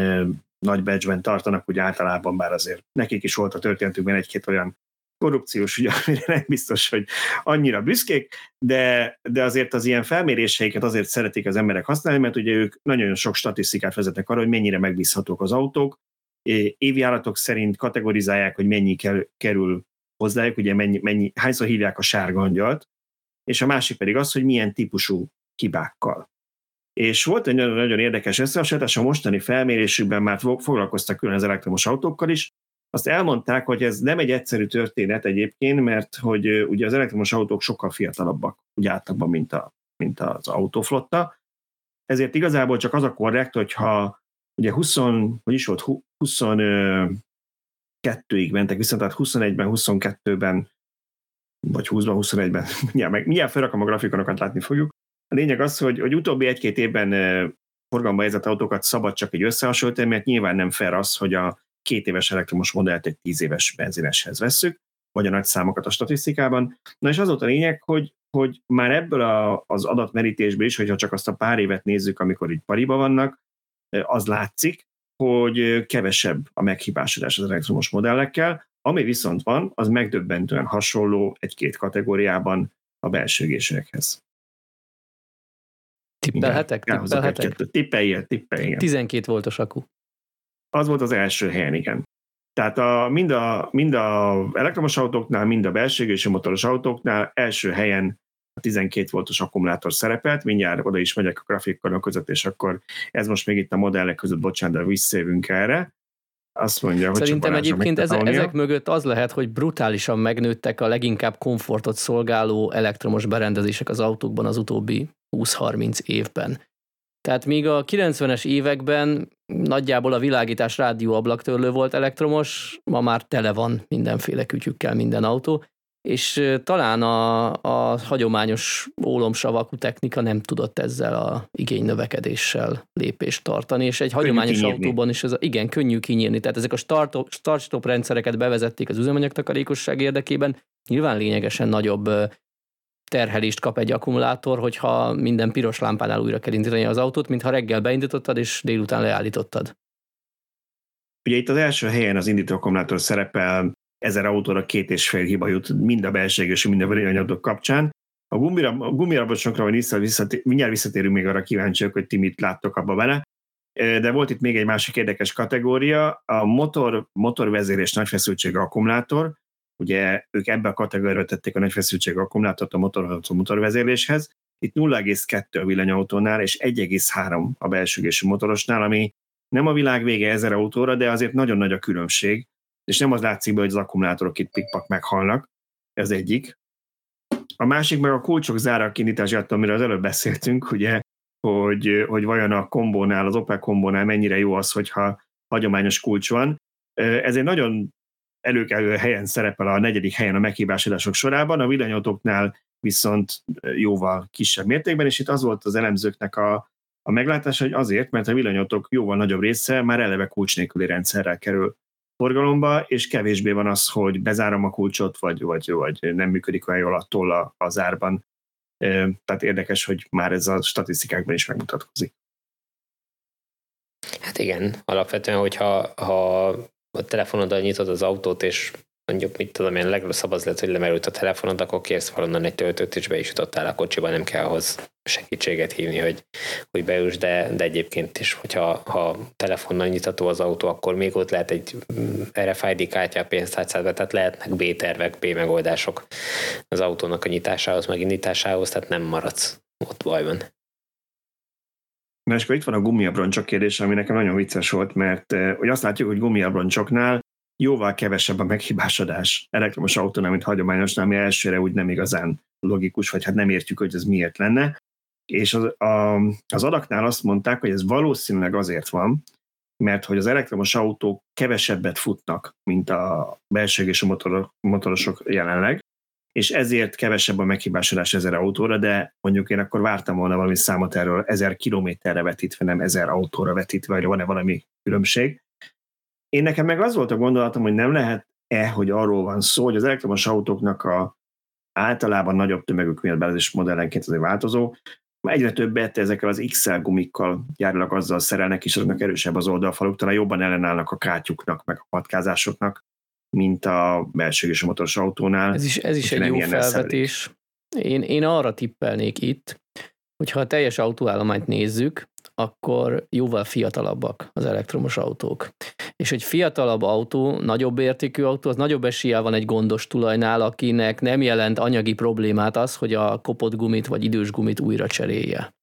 S1: nagy badge tartanak, úgy általában, bár azért nekik is volt a történetükben egy-két olyan korrupciós ugye, amire nem biztos, hogy annyira büszkék, de, de azért az ilyen felméréseiket azért szeretik az emberek használni, mert ugye ők nagyon sok statisztikát vezetnek arra, hogy mennyire megbízhatók az autók, évjáratok szerint kategorizálják, hogy mennyi kerül hozzájuk, ugye mennyi, mennyi, hányszor hívják a sárga angyalt, és a másik pedig az, hogy milyen típusú hibákkal. És volt egy nagyon, nagyon érdekes összehasonlítás, a mostani felmérésükben már foglalkoztak külön az elektromos autókkal is, azt elmondták, hogy ez nem egy egyszerű történet egyébként, mert hogy ugye az elektromos autók sokkal fiatalabbak, úgy általában, mint, a, mint az autóflotta, ezért igazából csak az a korrekt, hogyha ugye 20, hogy is volt, 22-ig mentek vissza, tehát 21-ben, 22-ben vagy 20-ban, 21-ben, mindjárt, meg, mindjárt felrakom a grafikonokat, látni fogjuk. A lényeg az, hogy, hogy utóbbi egy-két évben forgalomba helyezett autókat szabad csak egy összehasonlítani, mert nyilván nem fair az, hogy a két éves elektromos modellt egy tíz éves benzineshez vesszük. vagy a nagy számokat a statisztikában. Na és az volt a lényeg, hogy, hogy már ebből a, az adatmerítésből is, hogyha csak azt a pár évet nézzük, amikor így pariba vannak, az látszik, hogy kevesebb a meghibásodás az elektromos modellekkel, ami viszont van, az megdöbbentően hasonló egy-két kategóriában a belső égésekhez.
S3: Tippelhetek? Tippelhetek?
S1: Tippeljél, tippelj,
S3: 12 voltos akku.
S1: Az volt az első helyen, igen. Tehát a, mind, a, mind a elektromos autóknál, mind a belső és motoros autóknál első helyen a 12 voltos akkumulátor szerepelt, mindjárt oda is megyek a grafikkal között, és akkor ez most még itt a modellek között, bocsánat, de visszajövünk erre. Azt mondja, hogy
S3: Szerintem egyébként ezek, ezek mögött az lehet, hogy brutálisan megnőttek a leginkább komfortot szolgáló elektromos berendezések az autókban az utóbbi 20-30 évben. Tehát míg a 90-es években nagyjából a világítás rádióablaktörlő volt elektromos, ma már tele van mindenféle kütyükkel minden autó, és talán a, a hagyományos ólomsavakú technika nem tudott ezzel a igény növekedéssel lépést tartani, és egy könnyű hagyományos kinyírni. autóban is ez a, igen, könnyű kinyírni, tehát ezek a start-stop rendszereket bevezették az üzemanyagtakarékosság érdekében, nyilván lényegesen nagyobb terhelést kap egy akkumulátor, hogyha minden piros lámpánál újra kell indítani az autót, mintha reggel beindítottad, és délután leállítottad.
S1: Ugye itt az első helyen az indító akkumulátor szerepel, ezer autóra két és fél hiba jut mind a belséges, mind a villanyanyagok kapcsán. A, gumira, a gumirabocsokra, vagy vissza, visszatér, mindjárt visszatérünk még arra kíváncsiak, hogy ti mit láttok abba vele. De volt itt még egy másik érdekes kategória, a motor, motorvezérés nagyfeszültség akkumulátor, Ugye ők ebbe a kategóriára tették a nagy feszültség akkumulátort a motorhajtó motorvezérléshez. Itt 0,2 a villanyautónál és 1,3 a belsőgésű motorosnál, ami nem a világ vége ezer autóra, de azért nagyon nagy a különbség, és nem az látszik be, hogy az akkumulátorok itt pikpak meghalnak, ez egyik. A másik meg a kulcsok zárak indítását, amiről az előbb beszéltünk, ugye, hogy, hogy vajon a kombónál, az Opel kombónál mennyire jó az, hogyha hagyományos kulcs van. Ez egy nagyon előkelő helyen szerepel a negyedik helyen a meghibásodások sorában, a villanyautóknál viszont jóval kisebb mértékben, és itt az volt az elemzőknek a, a meglátása, hogy azért, mert a villanyautók jóval nagyobb része már eleve kulcs nélküli rendszerrel kerül forgalomba, és kevésbé van az, hogy bezárom a kulcsot, vagy, vagy, vagy nem működik olyan jól attól az árban. Tehát érdekes, hogy már ez a statisztikákban is megmutatkozik.
S2: Hát igen, alapvetően, hogyha ha a telefonoddal nyitod az autót, és mondjuk, mit tudom én, legrosszabb az lehet, hogy lemerült a telefonod, akkor kérsz valonnan egy töltőt, és be is jutottál a kocsiba, nem kell ahhoz segítséget hívni, hogy, hogy beüss, de, de egyébként is, hogyha ha telefonnal nyitató az autó, akkor még ott lehet egy mm, RFID kártya pénztárcádba, tehát lehetnek B-tervek, B-megoldások az autónak a nyitásához, meg indításához, tehát nem maradsz ott bajban.
S1: Na és akkor itt van a gumiabroncsok kérdése, ami nekem nagyon vicces volt, mert eh, hogy azt látjuk, hogy gumiabroncsoknál jóval kevesebb a meghibásodás elektromos autónál, mint hagyományosnál, ami elsőre úgy nem igazán logikus, vagy hát nem értjük, hogy ez miért lenne. És az, a, az adaknál azt mondták, hogy ez valószínűleg azért van, mert hogy az elektromos autók kevesebbet futnak, mint a belső és a motor, motorosok jelenleg, és ezért kevesebb a meghibásodás ezer autóra, de mondjuk én akkor vártam volna valami számot erről ezer kilométerre vetítve, nem ezer autóra vetítve, vagy van-e valami különbség. Én nekem meg az volt a gondolatom, hogy nem lehet-e, hogy arról van szó, hogy az elektromos autóknak a általában nagyobb tömegük miatt belezés modellenként azért változó, egyre többet ezekkel az XL gumikkal gyárilag azzal szerelnek, és azoknak erősebb az oldalfaluk, talán jobban ellenállnak a kátyuknak, meg a patkázásoknak, mint a belső és a motoros autónál.
S3: Ez is, ez is egy jó felvetés. Én, én arra tippelnék itt, hogyha a teljes autóállományt nézzük, akkor jóval fiatalabbak az elektromos autók. És egy fiatalabb autó, nagyobb értékű autó, az nagyobb esélye van egy gondos tulajnál, akinek nem jelent anyagi problémát az, hogy a kopott gumit vagy idős gumit újra cserélje.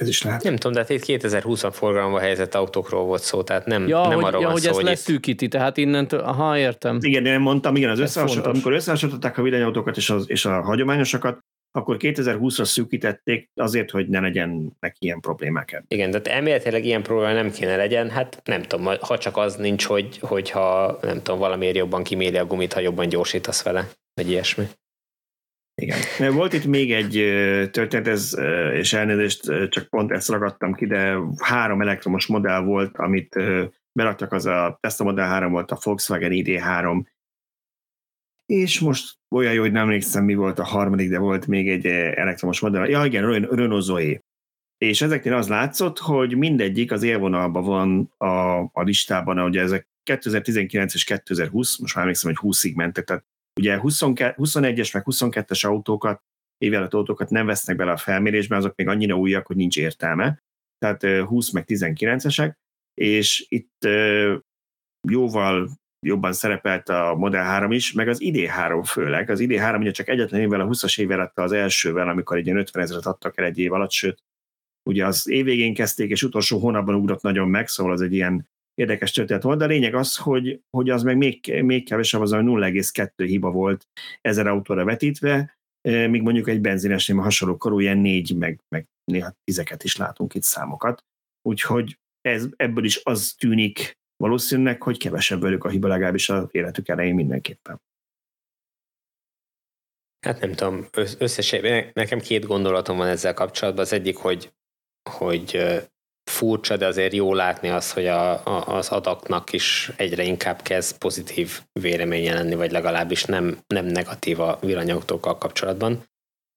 S1: Ez is lehet.
S2: Nem tudom, de hát itt 2020-ban forgalomba helyezett autókról volt szó, tehát nem,
S3: ja,
S2: nem
S3: hogy,
S2: arról
S3: ja,
S2: van
S3: hogy
S2: szó,
S3: ezt
S2: hogy
S3: leszűkíti, itt... tehát innentől, aha, értem.
S1: Igen, én mondtam, igen, az összehasonlították, amikor összehasonlították a villanyautókat és, az, és a hagyományosakat, akkor 2020-ra szűkítették azért, hogy ne legyenek ilyen problémák ebben.
S2: Igen, tehát elméletileg ilyen probléma nem kéne legyen, hát nem tudom, ha csak az nincs, hogy, hogyha nem tudom, valamiért jobban kiméli a gumit, ha jobban gyorsítasz vele, vagy ilyesmi.
S1: Igen. Volt itt még egy történet, ez, és elnézést, csak pont ezt ragadtam ki, de három elektromos modell volt, amit beraktak, az a Tesla Model 3 volt, a Volkswagen ID3 és most olyan jó, hogy nem emlékszem, mi volt a harmadik, de volt még egy elektromos modell. Ja, igen, Renault Zoe. És ezeknél az látszott, hogy mindegyik az élvonalban van a, a listában, hogy ezek 2019 és 2020, most már emlékszem, hogy 20-ig mentek, tehát ugye 21-es meg 22-es autókat, évelett autókat nem vesznek bele a felmérésbe, azok még annyira újak, hogy nincs értelme. Tehát 20 meg 19-esek, és itt jóval jobban szerepelt a Model 3 is, meg az ID3 főleg. Az ID3 ugye csak egyetlen évvel a 20-as évvel adta az elsővel, amikor egy ilyen 50 ezeret adtak el egy év alatt, sőt, ugye az évvégén kezdték, és utolsó hónapban ugrott nagyon meg, szóval az egy ilyen érdekes történet volt, de a lényeg az, hogy, hogy az meg még, még kevesebb, az a 0,2 hiba volt ezer autóra vetítve, míg mondjuk egy benzinesnél hasonló korú ilyen négy, meg, meg néha tizeket is látunk itt számokat. Úgyhogy ez, ebből is az tűnik valószínűleg, hogy kevesebb velük a hiba legalábbis az életük elején mindenképpen.
S2: Hát nem tudom, összességében nekem két gondolatom van ezzel kapcsolatban. Az egyik, hogy, hogy furcsa, de azért jó látni azt, hogy a, a, az adaknak is egyre inkább kezd pozitív véleménye lenni, vagy legalábbis nem, nem negatív a villanyautókkal kapcsolatban.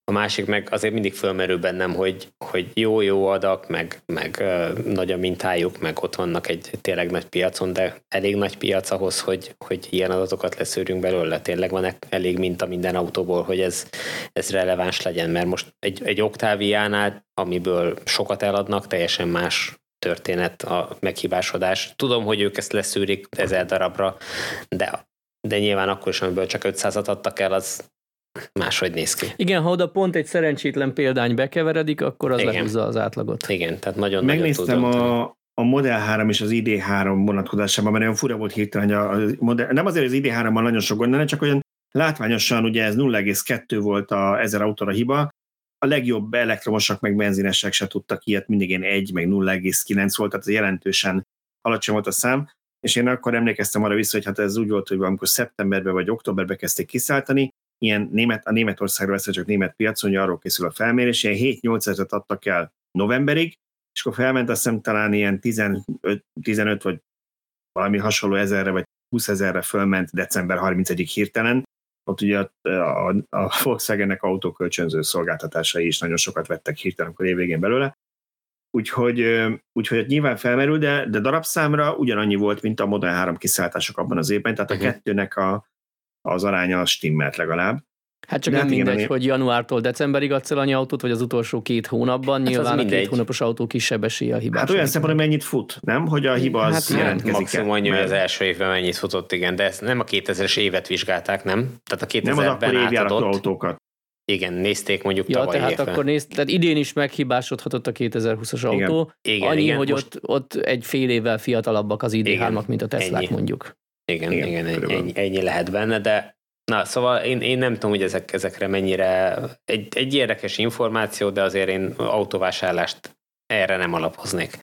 S2: A másik meg azért mindig fölmerül bennem, hogy, hogy jó-jó adak, meg, meg nagy a mintájuk, meg ott vannak egy tényleg nagy piacon, de elég nagy piac ahhoz, hogy, hogy ilyen adatokat leszűrjünk belőle. Tényleg van elég minta minden autóból, hogy ez, ez releváns legyen, mert most egy, egy Octaviánál, amiből sokat eladnak, teljesen más történet a meghibásodás. Tudom, hogy ők ezt leszűrik ezer darabra, de, de nyilván akkor is, amiből csak 500-at adtak el, az máshogy néz ki.
S3: Igen, ha oda pont egy szerencsétlen példány bekeveredik, akkor az Igen. lehúzza az átlagot.
S2: Igen, tehát nagyon
S1: Megnéztem nagyon a, a Model 3 és az ID3 vonatkozásában, mert olyan fura volt hirtelen, hogy a, a model, nem azért az ID3-ban nagyon sok gond, hanem csak olyan látványosan, ugye ez 0,2 volt a 1000 autóra hiba, a legjobb elektromosak meg benzinesek se tudtak ilyet, mindig én 1 meg 0,9 volt, tehát jelentősen alacsony volt a szám, és én akkor emlékeztem arra vissza, hogy hát ez úgy volt, hogy amikor szeptemberben vagy októberben kezdték kiszálltani, ilyen német, a Németországra vesz csak német piacon, hogy arról készül a felmérés, ilyen 7-8 ezeret adtak el novemberig, és akkor felment azt hiszem talán ilyen 15, 15 vagy valami hasonló ezerre, vagy 20 ezerre fölment december 31-ig hirtelen. Ott ugye a, a, a Volkswagennek autókölcsönző szolgáltatásai is nagyon sokat vettek hirtelen akkor évvégén belőle. Úgyhogy, úgyhogy nyilván felmerül, de, de darabszámra ugyanannyi volt, mint a Model 3 kiszállítások abban az évben, tehát a uh-huh. kettőnek a, az aránya stimmelt legalább.
S3: Hát csak De nem hát mindegy, igen, hogy januártól decemberig adsz el annyi autót, vagy az utolsó két hónapban. Hát Nyilván a két hónapos autó kisebb esélye a hibás.
S1: Hát olyan szempontból, mennyit fut, nem? Hogy a hiba az hát jelentkezik.
S2: Maximum annyi, hogy az első évben mennyit futott, igen, de ezt nem a 2000-es évet vizsgálták, nem? Tehát a 2000-ben nem az átadott,
S1: autókat.
S2: Igen, nézték mondjuk
S3: ja,
S2: tavaly
S3: tehát évben. akkor néz, tehát idén is meghibásodhatott a 2020-as autó. Igen, Annyi, igen, hogy most... ott, ott egy fél évvel fiatalabbak az ID3-ak, mint a Teslák mondjuk.
S2: Igen, igen, igen ennyi, ennyi lehet benne, de Na, szóval én, én nem tudom, hogy ezek, ezekre mennyire egy, egy érdekes információ, de azért én autóvásárlást erre nem alapoznék.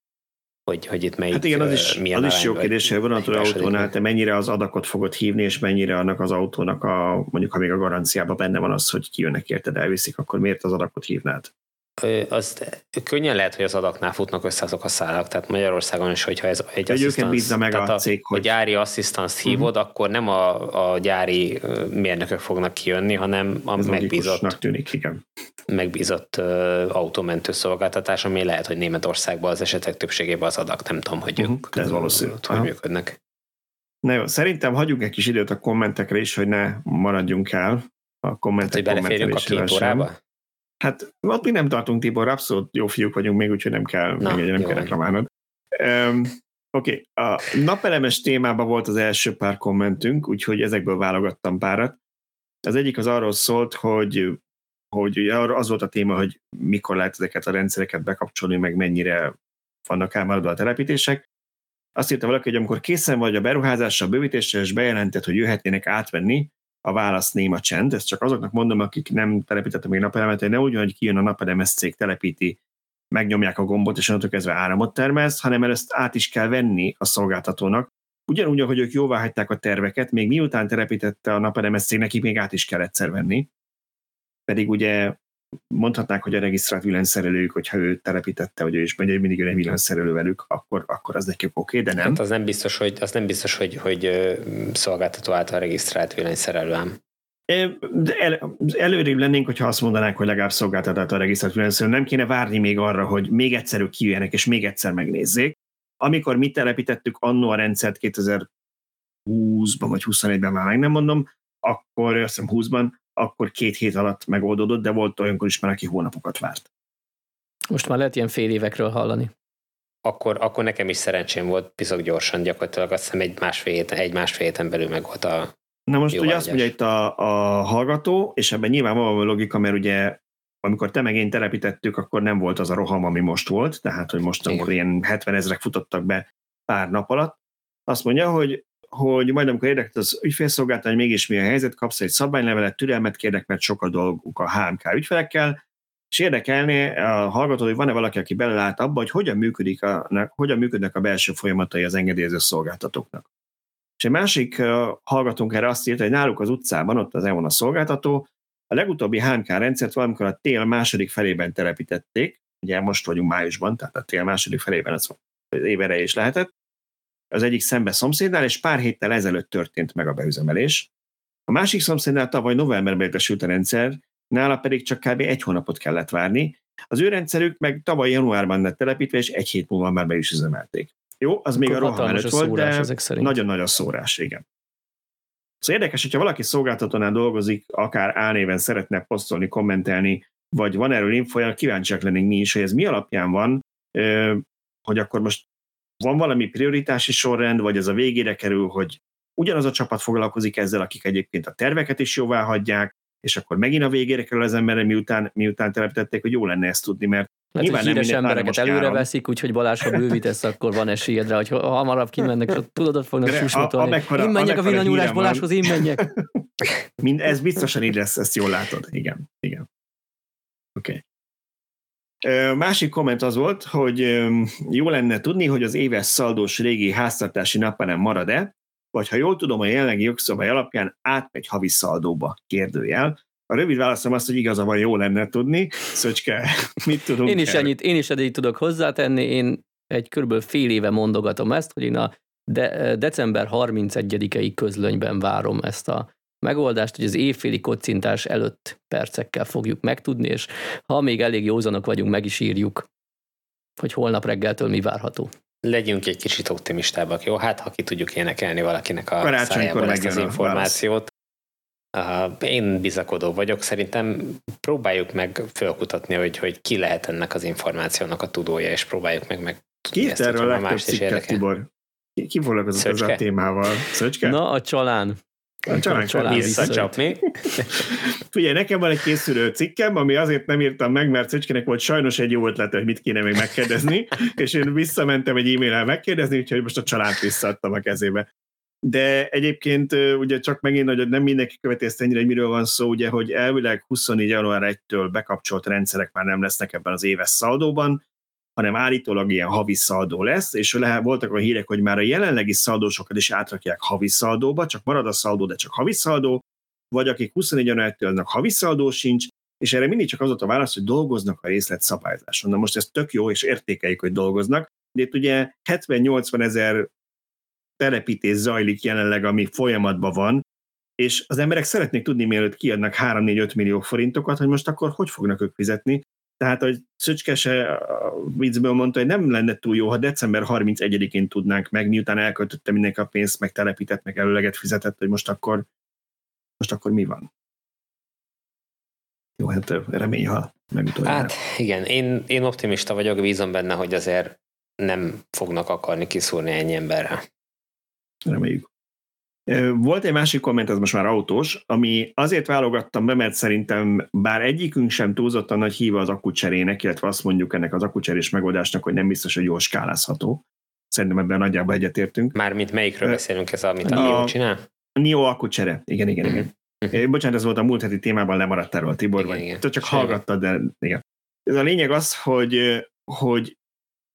S2: Hogy, hogy itt melyik,
S1: hát igen, az is, milyen az is jó kérdés, hogy van attól autónál, te mennyire az adakot fogod hívni, és mennyire annak az autónak a, mondjuk ha még a garanciában benne van az, hogy kijönnek érted, elviszik, akkor miért az adakot hívnád?
S2: Az könnyen lehet, hogy az adaknál futnak össze azok a szálak, tehát Magyarországon is, hogyha ez egy
S1: asszisztans, meg a, cég,
S2: hogy... a gyári asszisztanszt mhm. hívod, uh-huh. akkor nem a, a gyári mérnökök fognak kijönni, hanem a ez megbízott,
S1: tűnik, igen.
S2: megbízott uh, autómentő szolgáltatás, ami lehet, hogy Németországban az esetek többségében az adak, nem tudom, hogy uh-huh. ők
S1: ez valószínű.
S2: hogy működnek.
S1: Na jó, szerintem hagyjuk egy kis időt a kommentekre is, hogy ne maradjunk el a kommentek
S2: hát, hogy beleférjünk a két órába?
S1: Hát ott mi nem tartunk, Tibor, abszolút jó fiúk vagyunk még, úgyhogy nem kell, Na, még, nem kell reklamálnod. Um, Oké, okay. a napelemes témában volt az első pár kommentünk, úgyhogy ezekből válogattam párat. Az egyik az arról szólt, hogy, hogy az volt a téma, hogy mikor lehet ezeket a rendszereket bekapcsolni, meg mennyire vannak elmaradva a telepítések. Azt írta valaki, hogy amikor készen vagy a beruházásra, a bővítésre, és bejelentett, hogy jöhetnének átvenni, a válasz néma csend. Ezt csak azoknak mondom, akik nem telepítettek még napelemet, hogy ne úgy, hogy kijön a napelemes cég, telepíti, megnyomják a gombot, és onnantól kezdve áramot termesz, hanem ezt át is kell venni a szolgáltatónak. Ugyanúgy, ahogy ők jóvá hagyták a terveket, még miután telepítette a napelemes cég, nekik még át is kell egyszer venni. Pedig ugye mondhatnák, hogy a regisztrált villanyszerelőjük, hogyha ő telepítette, hogy ő is hogy mindig egy villanyszerelő velük, akkor, akkor az nekik oké, okay, de nem.
S2: Hát az nem biztos, hogy, az nem biztos, hogy, hogy szolgáltató által regisztrált villanyszerelő ám.
S1: De el, előrébb lennénk, hogyha azt mondanák, hogy legalább szolgáltatát a regisztrált freelancer, nem kéne várni még arra, hogy még egyszer ők kijöjjenek, és még egyszer megnézzék. Amikor mi telepítettük annó a rendszert 2020-ban vagy 21-ben, már meg nem mondom, akkor azt hiszem 20-ban, akkor két hét alatt megoldódott, de volt olyankor is már, aki hónapokat várt.
S3: Most már lehet ilyen fél évekről hallani.
S2: Akkor, akkor nekem is szerencsém volt, bizony gyorsan, gyakorlatilag azt hiszem egy másfél héten, egy másfél héten belül meg volt a
S1: Na most ugye azt mondja itt a, a hallgató, és ebben nyilván van logika, mert ugye amikor te meg én telepítettük, akkor nem volt az a roham, ami most volt, tehát hogy most, amikor ilyen 70 ezrek futottak be pár nap alatt, azt mondja, hogy hogy majd amikor érdekelt az ügyfélszolgáltató, hogy mégis mi a helyzet, kapsz egy szabálylevelet, türelmet kérnek, mert sok a dolguk a HMK ügyfelekkel, és érdekelné a hallgató, hogy van-e valaki, aki belelát abba, hogy hogyan, működik a, hogyan működnek a belső folyamatai az engedélyező szolgáltatóknak. És egy másik hallgatónk erre azt írta, hogy náluk az utcában, ott az EON a szolgáltató, a legutóbbi HMK rendszert valamikor a tél második felében telepítették, ugye most vagyunk májusban, tehát a tél második felében az évere is lehetett, az egyik szembe szomszédnál, és pár héttel ezelőtt történt meg a beüzemelés. A másik szomszédnál tavaly novemberben értesült a rendszer, nála pedig csak kb. egy hónapot kellett várni. Az ő rendszerük meg tavaly januárban lett telepítve, és egy hét múlva már be is üzemelték. Jó, az Akkor még a roham előtt volt, de nagyon nagy a szórás, igen. Szóval érdekes, hogyha valaki szolgáltatónál dolgozik, akár álnéven szeretne posztolni, kommentelni, vagy van erről infoja, kíváncsiak lennénk mi is, hogy ez mi alapján van, hogy akkor most van valami prioritási sorrend, vagy ez a végére kerül, hogy ugyanaz a csapat foglalkozik ezzel, akik egyébként a terveket is jóvá hagyják, és akkor megint a végére kerül az emberre, miután, miután telepítették, hogy jó lenne ezt tudni, mert
S3: Hát, Nyilván hogy híres embereket előre járom. veszik, úgyhogy Balázs, ha bővítesz, akkor van esélyed rá, hogy hamarabb kimennek, tudod, ott fognak susmatolni. Én menjek a villanyúrás Balázshoz, én menjek.
S1: Mind, ez biztosan így lesz, ezt jól látod. Igen, igen. Oké. Okay. Másik komment az volt, hogy jó lenne tudni, hogy az éves szaldós régi háztartási napelem marad-e, vagy ha jól tudom, a jelenlegi jogszabály alapján átmegy havi szaldóba, kérdőjel. A rövid válaszom az, hogy igaza van, jó lenne tudni. Szöcske, mit tudunk
S3: Én is, ennyit, én is ennyit tudok hozzátenni. Én egy körülbelül fél éve mondogatom ezt, hogy én a de, december 31-i közlönyben várom ezt a megoldást, hogy az évféli kocintás előtt percekkel fogjuk megtudni, és ha még elég józanok vagyunk, meg is írjuk, hogy holnap reggeltől mi várható.
S2: Legyünk egy kicsit optimistábbak, jó? Hát, ha ki tudjuk énekelni valakinek a szájából ezt az információt, Uh, én bizakodó vagyok, szerintem próbáljuk meg fölkutatni, hogy, hogy ki lehet ennek az információnak a tudója, és próbáljuk meg meg
S1: Ki ezt, erről a legtöbb cikket, Tibor? Ki, ki foglalkozott ezzel a témával? Szöcske?
S3: Na, a csalán.
S1: A csalán, a csalán
S2: visszacsapni.
S1: Ugye, nekem van egy készülő cikkem, ami azért nem írtam meg, mert Szöcskének volt sajnos egy jó ötlete, hogy mit kéne még megkérdezni, és én visszamentem egy e-mail-el megkérdezni, úgyhogy most a csalánt visszaadtam a kezébe de egyébként ugye csak megint, hogy nem mindenki követi ezt ennyire, hogy miről van szó, ugye, hogy elvileg 24. január 1-től bekapcsolt rendszerek már nem lesznek ebben az éves szaldóban, hanem állítólag ilyen havi szaldó lesz, és lehet, voltak a hírek, hogy már a jelenlegi szaldósokat is átrakják havi szaldóba, csak marad a szaldó, de csak havi szaldó, vagy akik 24 januártől havi szaldó sincs, és erre mindig csak az volt a válasz, hogy dolgoznak a részlet szabályzáson. Na most ez tök jó, és értékeljük, hogy dolgoznak, de itt ugye 70-80 ezer telepítés zajlik jelenleg, ami folyamatban van, és az emberek szeretnék tudni, mielőtt kiadnak 3-4-5 millió forintokat, hogy most akkor hogy fognak ők fizetni. Tehát, hogy Szöcskese a viccből mondta, hogy nem lenne túl jó, ha december 31-én tudnánk meg, miután elköltötte mindenki a pénzt, meg telepített, meg előleget fizetett, hogy most akkor, most akkor mi van. Jó, hát remény, ha megutoljára.
S2: Hát igen, én, én optimista vagyok, bízom benne, hogy azért nem fognak akarni kiszúrni ennyi emberre.
S1: Reméljük. Volt egy másik komment, ez most már autós, ami azért válogattam be, mert szerintem bár egyikünk sem túlzottan nagy híva az akkucserének, illetve azt mondjuk ennek az akkucserés megoldásnak, hogy nem biztos, hogy jól skálázható. Szerintem ebben nagyjából egyetértünk.
S2: Mármint melyikről beszélünk ez, amit a, a NIO csinál?
S1: A NIO akkucsere, igen, igen, igen. Uh-huh. Bocsánat, ez volt a múlt heti témában, lemaradt erről, Tibor, igen, vagy igen. csak Semmi. hallgattad, de igen. Ez a lényeg az, hogy, hogy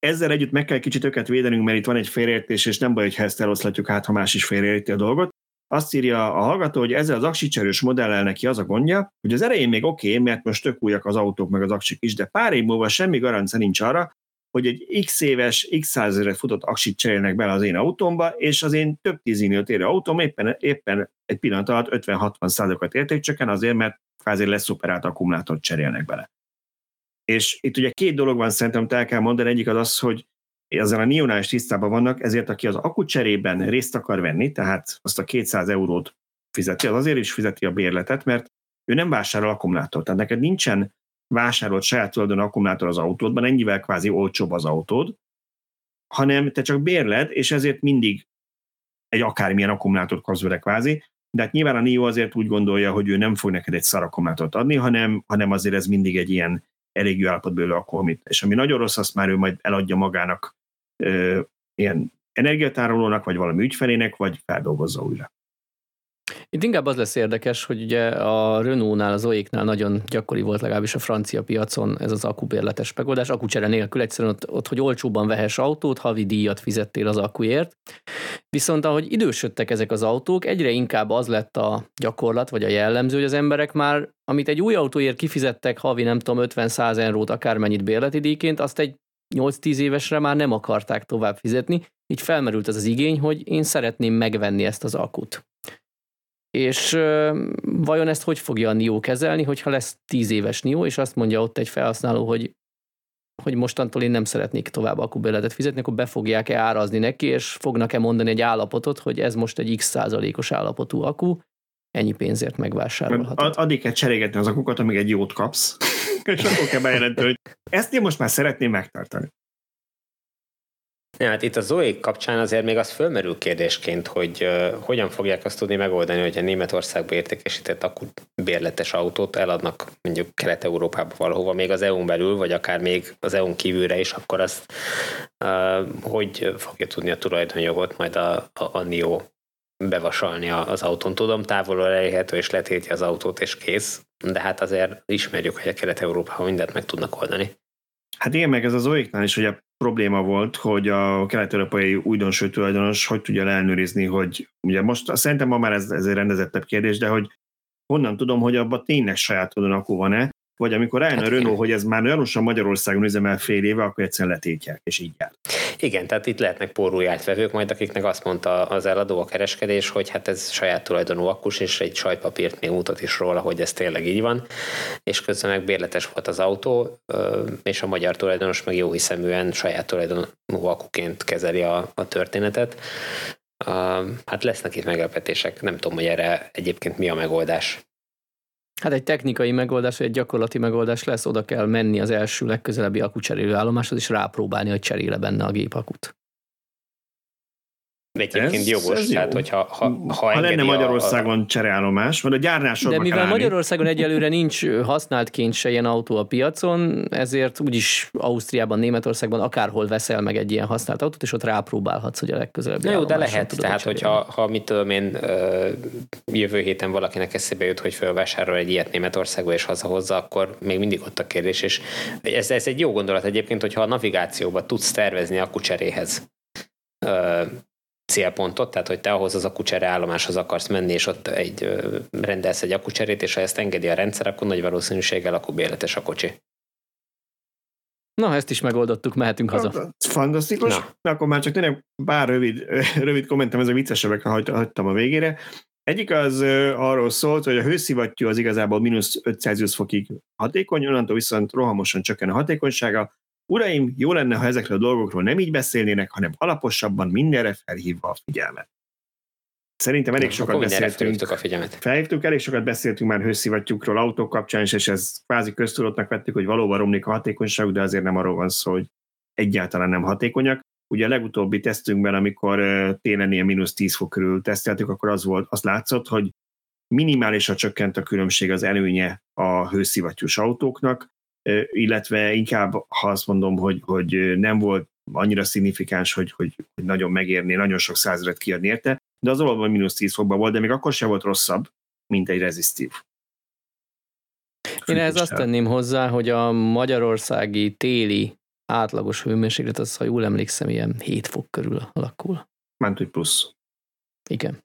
S1: ezzel együtt meg kell kicsit őket védenünk, mert itt van egy félreértés, és nem baj, hogy ezt eloszlatjuk hát, ha más is félreérti a dolgot. Azt írja a hallgató, hogy ezzel az aksicserős modellel neki az a gondja, hogy az elején még oké, okay, mert most tök újak az autók meg az aksik is, de pár év múlva semmi garancia nincs arra, hogy egy x éves, x százezeret futott aksit cserélnek bele az én autómba, és az én több tízmilliót érő autóm éppen, éppen egy pillanat alatt 50-60 százalékat értékcsökken azért, mert kvázi leszuperált akkumulátort cserélnek bele. És itt ugye két dolog van szerintem, el kell mondani, egyik az az, hogy ezzel a Nionál is tisztában vannak, ezért aki az akku cserében részt akar venni, tehát azt a 200 eurót fizeti, az azért is fizeti a bérletet, mert ő nem vásárol akkumulátort. Tehát neked nincsen vásárolt saját tulajdon akkumulátor az autódban, ennyivel kvázi olcsóbb az autód, hanem te csak bérled, és ezért mindig egy akármilyen akkumulátort kapsz vele kvázi, de hát nyilván a NIO azért úgy gondolja, hogy ő nem fog neked egy szar akkumulátort adni, hanem, hanem azért ez mindig egy ilyen elég jó állapot belőle akkor, amit. És ami nagyon rossz, azt már ő majd eladja magának ö, ilyen energiatárolónak, vagy valami ügyfelének, vagy feldolgozza újra.
S3: Itt inkább az lesz érdekes, hogy ugye a Renault-nál, az OE-knál nagyon gyakori volt legalábbis a francia piacon ez az akubérletes megoldás, akucsere nélkül egyszerűen ott, ott, hogy olcsóban vehess autót, havi díjat fizettél az akuért. Viszont ahogy idősödtek ezek az autók, egyre inkább az lett a gyakorlat, vagy a jellemző, hogy az emberek már, amit egy új autóért kifizettek havi, nem tudom, 50-100 eurót, akármennyit bérleti díjként, azt egy 8-10 évesre már nem akarták tovább fizetni, így felmerült ez az igény, hogy én szeretném megvenni ezt az akut. És vajon ezt hogy fogja a NIO kezelni, hogyha lesz 10 éves NIO, és azt mondja ott egy felhasználó, hogy hogy mostantól én nem szeretnék tovább akkubérletet fizetni, akkor be fogják-e árazni neki, és fognak-e mondani egy állapotot, hogy ez most egy x százalékos állapotú akku, ennyi pénzért megvásárolhatod.
S1: Addig kell cserégetni az akukat, amíg egy jót kapsz, és akkor kell bejelenteni, hogy ezt én most már szeretném megtartani.
S2: Ja, hát itt a Zoe kapcsán azért még az fölmerül kérdésként, hogy uh, hogyan fogják azt tudni megoldani, hogy a Németországba értékesített akut bérletes autót eladnak mondjuk Kelet-Európába valahova, még az EU-n belül, vagy akár még az EU-n kívülre is, akkor azt uh, hogy fogja tudni a tulajdonjogot majd a, a, a NIO bevasalni az autón. Tudom, távolról elérhető és letétje az autót és kész, de hát azért ismerjük, hogy a Kelet-Európában mindent meg tudnak oldani.
S1: Hát igen, meg ez az olyéknál is ugye probléma volt, hogy a kelet-európai újdonső tulajdonos hogy tudja ellenőrizni, hogy ugye most szerintem ma már ez, ez egy rendezettebb kérdés, de hogy honnan tudom, hogy abban tényleg saját akku van-e, vagy amikor rájön hát a Renault, hogy ez már gyanúsan Magyarországon üzemel fél éve, akkor egyszerűen letétják, és így jár.
S2: Igen, tehát itt lehetnek porúját vevők, majd akiknek azt mondta az eladó a kereskedés, hogy hát ez saját tulajdonú akkus, és egy sajtpapírt még mutat is róla, hogy ez tényleg így van, és közben meg bérletes volt az autó, és a magyar tulajdonos meg jó hiszeműen saját tulajdonú akkuként kezeli a, a történetet. Hát lesznek itt meglepetések, nem tudom, hogy erre egyébként mi a megoldás.
S3: Hát egy technikai megoldás, vagy egy gyakorlati megoldás lesz, oda kell menni az első legközelebbi akucserélő állomáshoz, és rápróbálni, hogy cseréle benne a gépakut.
S2: Egyébként ez, jogos, ez tehát jó. hogyha ha, ha,
S1: ha lenne Magyarországon a... csereállomás, vagy a gyárnál
S3: De mivel állni. Magyarországon egyelőre nincs használt se ilyen autó a piacon, ezért úgyis Ausztriában, Németországban akárhol veszel meg egy ilyen használt autót, és ott rápróbálhatsz, hogy a legközelebb.
S2: Jó, de lehet, tehát hogyha ha mit tudom én, jövő héten valakinek eszébe jut, hogy felvásárol egy ilyet Németországba és hazahozza, akkor még mindig ott a kérdés, és ez, ez egy jó gondolat egyébként, hogyha a navigációba tudsz tervezni a kucseréhez célpontot, tehát hogy te ahhoz az akucsere állomáshoz akarsz menni, és ott egy, rendelsz egy akucserét, és ha ezt engedi a rendszer, akkor nagy valószínűséggel akubérletes a kocsi.
S3: Na, ezt is megoldottuk, mehetünk haza.
S1: Fantasztikus. Na. Akkor már csak tényleg bár rövid, rövid kommentem, ez a viccesebbekre hagytam a végére. Egyik az arról szólt, hogy a hőszivattyú az igazából mínusz 5 Celsius fokig hatékony, onnantól viszont rohamosan csökken a hatékonysága, Uraim, jó lenne, ha ezekről a dolgokról nem így beszélnének, hanem alaposabban mindenre felhívva a figyelmet. Szerintem elég sokat beszéltünk.
S2: a figyelmet.
S1: Felhívtuk, elég sokat beszéltünk már hőszivattyúkról autók kapcsán, és ez kvázi köztudatnak vettük, hogy valóban romlik a hatékonyság, de azért nem arról van szó, hogy egyáltalán nem hatékonyak. Ugye a legutóbbi tesztünkben, amikor télen ilyen mínusz 10 fok körül teszteltük, akkor az volt, azt látszott, hogy minimálisan csökkent a különbség az előnye a hőszivattyús autóknak, illetve inkább, ha azt mondom, hogy, hogy nem volt annyira szignifikáns, hogy, hogy, hogy nagyon megérné, nagyon sok százeret kiadni érte, de az valóban mínusz 10 fokban volt, de még akkor sem volt rosszabb, mint egy rezisztív.
S3: Én ehhez azt tenném hozzá, hogy a magyarországi téli átlagos hőmérséklet, az, ha jól emlékszem, ilyen 7 fok körül alakul.
S1: Ment, hogy plusz.
S3: Igen.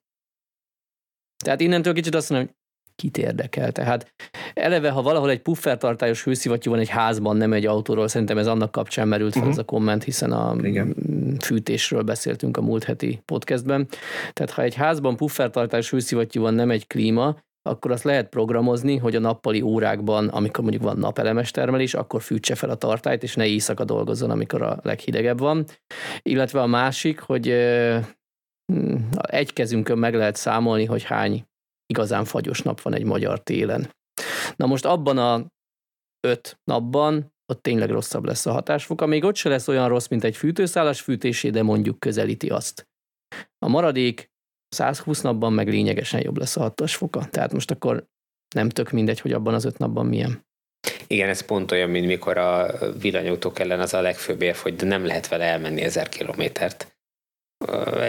S3: Tehát innentől kicsit azt mondom, hogy kit érdekel. Tehát eleve, ha valahol egy puffertartályos hőszivattyú van egy házban, nem egy autóról, szerintem ez annak kapcsán merült fel uh-huh. ez a komment, hiszen a Igen. fűtésről beszéltünk a múlt heti podcastben. Tehát ha egy házban puffertartályos hőszivattyú van, nem egy klíma, akkor azt lehet programozni, hogy a nappali órákban, amikor mondjuk van napelemes termelés, akkor fűtse fel a tartályt, és ne éjszaka dolgozzon, amikor a leghidegebb van. Illetve a másik, hogy egy kezünkön meg lehet számolni, hogy hány igazán fagyos nap van egy magyar télen. Na most abban a öt napban ott tényleg rosszabb lesz a hatásfoka. Még ott se lesz olyan rossz, mint egy fűtőszállás fűtésé, de mondjuk közelíti azt. A maradék 120 napban meg lényegesen jobb lesz a hatásfoka. Tehát most akkor nem tök mindegy, hogy abban az öt napban milyen.
S2: Igen, ez pont olyan, mint mikor a villanyautók ellen az a legfőbb érv, hogy nem lehet vele elmenni ezer kilométert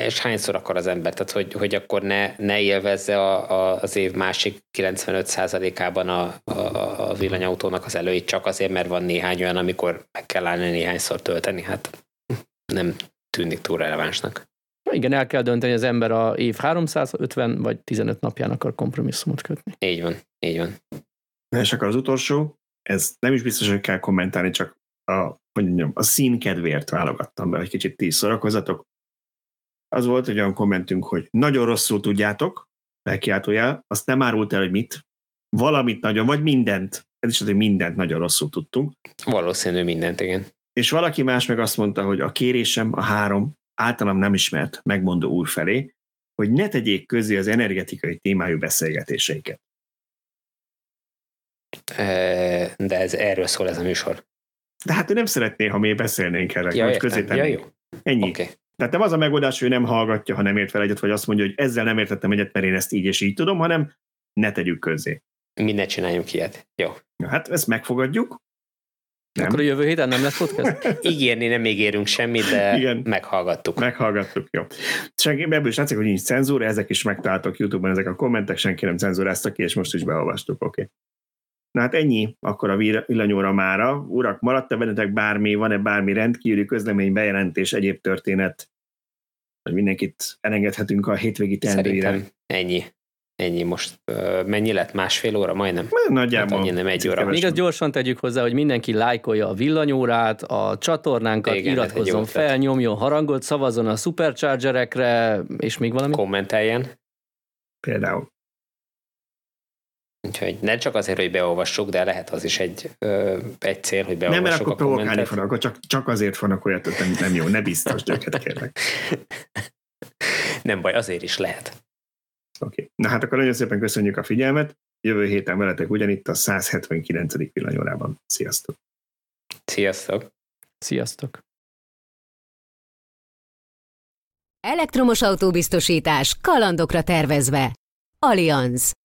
S2: és hányszor akar az ember, tehát hogy, hogy akkor ne, ne élvezze a, a, az év másik 95%-ában a, a, a villanyautónak az előit csak azért, mert van néhány olyan, amikor meg kell állni néhányszor tölteni, hát nem tűnik túl relevánsnak.
S3: Igen, el kell dönteni, az ember a év 350 vagy 15 napján akar kompromisszumot kötni.
S2: Így van, így van.
S1: És akkor az utolsó, ez nem is biztos, hogy kell kommentálni, csak a, hogy mondjam, a szín kedvéért válogattam be, hogy kicsit tíz szórakozatok az volt egy olyan kommentünk, hogy nagyon rosszul tudjátok, felkiáltójel, azt nem árult el, hogy mit, valamit nagyon, vagy mindent, ez is az, hogy mindent nagyon rosszul tudtunk.
S2: Valószínű mindent, igen.
S1: És valaki más meg azt mondta, hogy a kérésem a három általam nem ismert megmondó úr felé, hogy ne tegyék közé az energetikai témájú beszélgetéseiket.
S2: De ez erről szól ez a műsor.
S1: De hát ő nem szeretné, ha mi beszélnénk erre, ja, hogy közé ja, jó. Ennyi. Okay. Tehát nem az a megoldás, hogy nem hallgatja, ha nem ért fel egyet, vagy azt mondja, hogy ezzel nem értettem egyet, mert én ezt így és így tudom, hanem ne tegyük közzé.
S2: Mi ne csináljunk ilyet. Jó.
S1: Ja, hát ezt megfogadjuk.
S3: Nem. Akkor a jövő héten nem lesz podcast?
S2: Ígérni nem ígérünk semmit, de Igen. meghallgattuk.
S1: Meghallgattuk, jó. Senki, ebből is látszik, hogy nincs cenzúra, ezek is megtaláltak YouTube-on, ezek a kommentek, senki nem cenzúrázta ki, és most is beolvastuk, oké. Okay. Na hát ennyi akkor a villanyóra mára. Urak, maradt-e bennetek bármi, van-e bármi rendkívüli közlemény, bejelentés, egyéb történet, hogy mindenkit elengedhetünk a hétvégi teendőire? Szerintem
S2: ennyi. Ennyi most. Mennyi lett? Másfél óra majdnem?
S1: Nagyjából. Hát
S2: nem egy óra.
S3: Még azt gyorsan tegyük hozzá, hogy mindenki lájkolja a villanyórát, a csatornánkat, Igen, iratkozzon fel, nyomjon harangot, szavazzon a superchargerekre, és még valami?
S2: Kommenteljen.
S1: Például.
S2: Úgyhogy nem csak azért, hogy beolvassuk, de lehet az is egy, ö, egy cél, hogy beolvassuk
S1: Nem, mert akkor provokálni fognak, akkor csak, csak azért vannak olyat, hogy nem, nem jó, ne biztos őket kérlek.
S2: nem baj, azért is lehet.
S1: Oké. Okay. Na hát akkor nagyon szépen köszönjük a figyelmet. Jövő héten veletek ugyanitt a 179. villanyórában. Sziasztok!
S2: Sziasztok!
S3: Sziasztok!
S4: Elektromos autóbiztosítás kalandokra tervezve. Allianz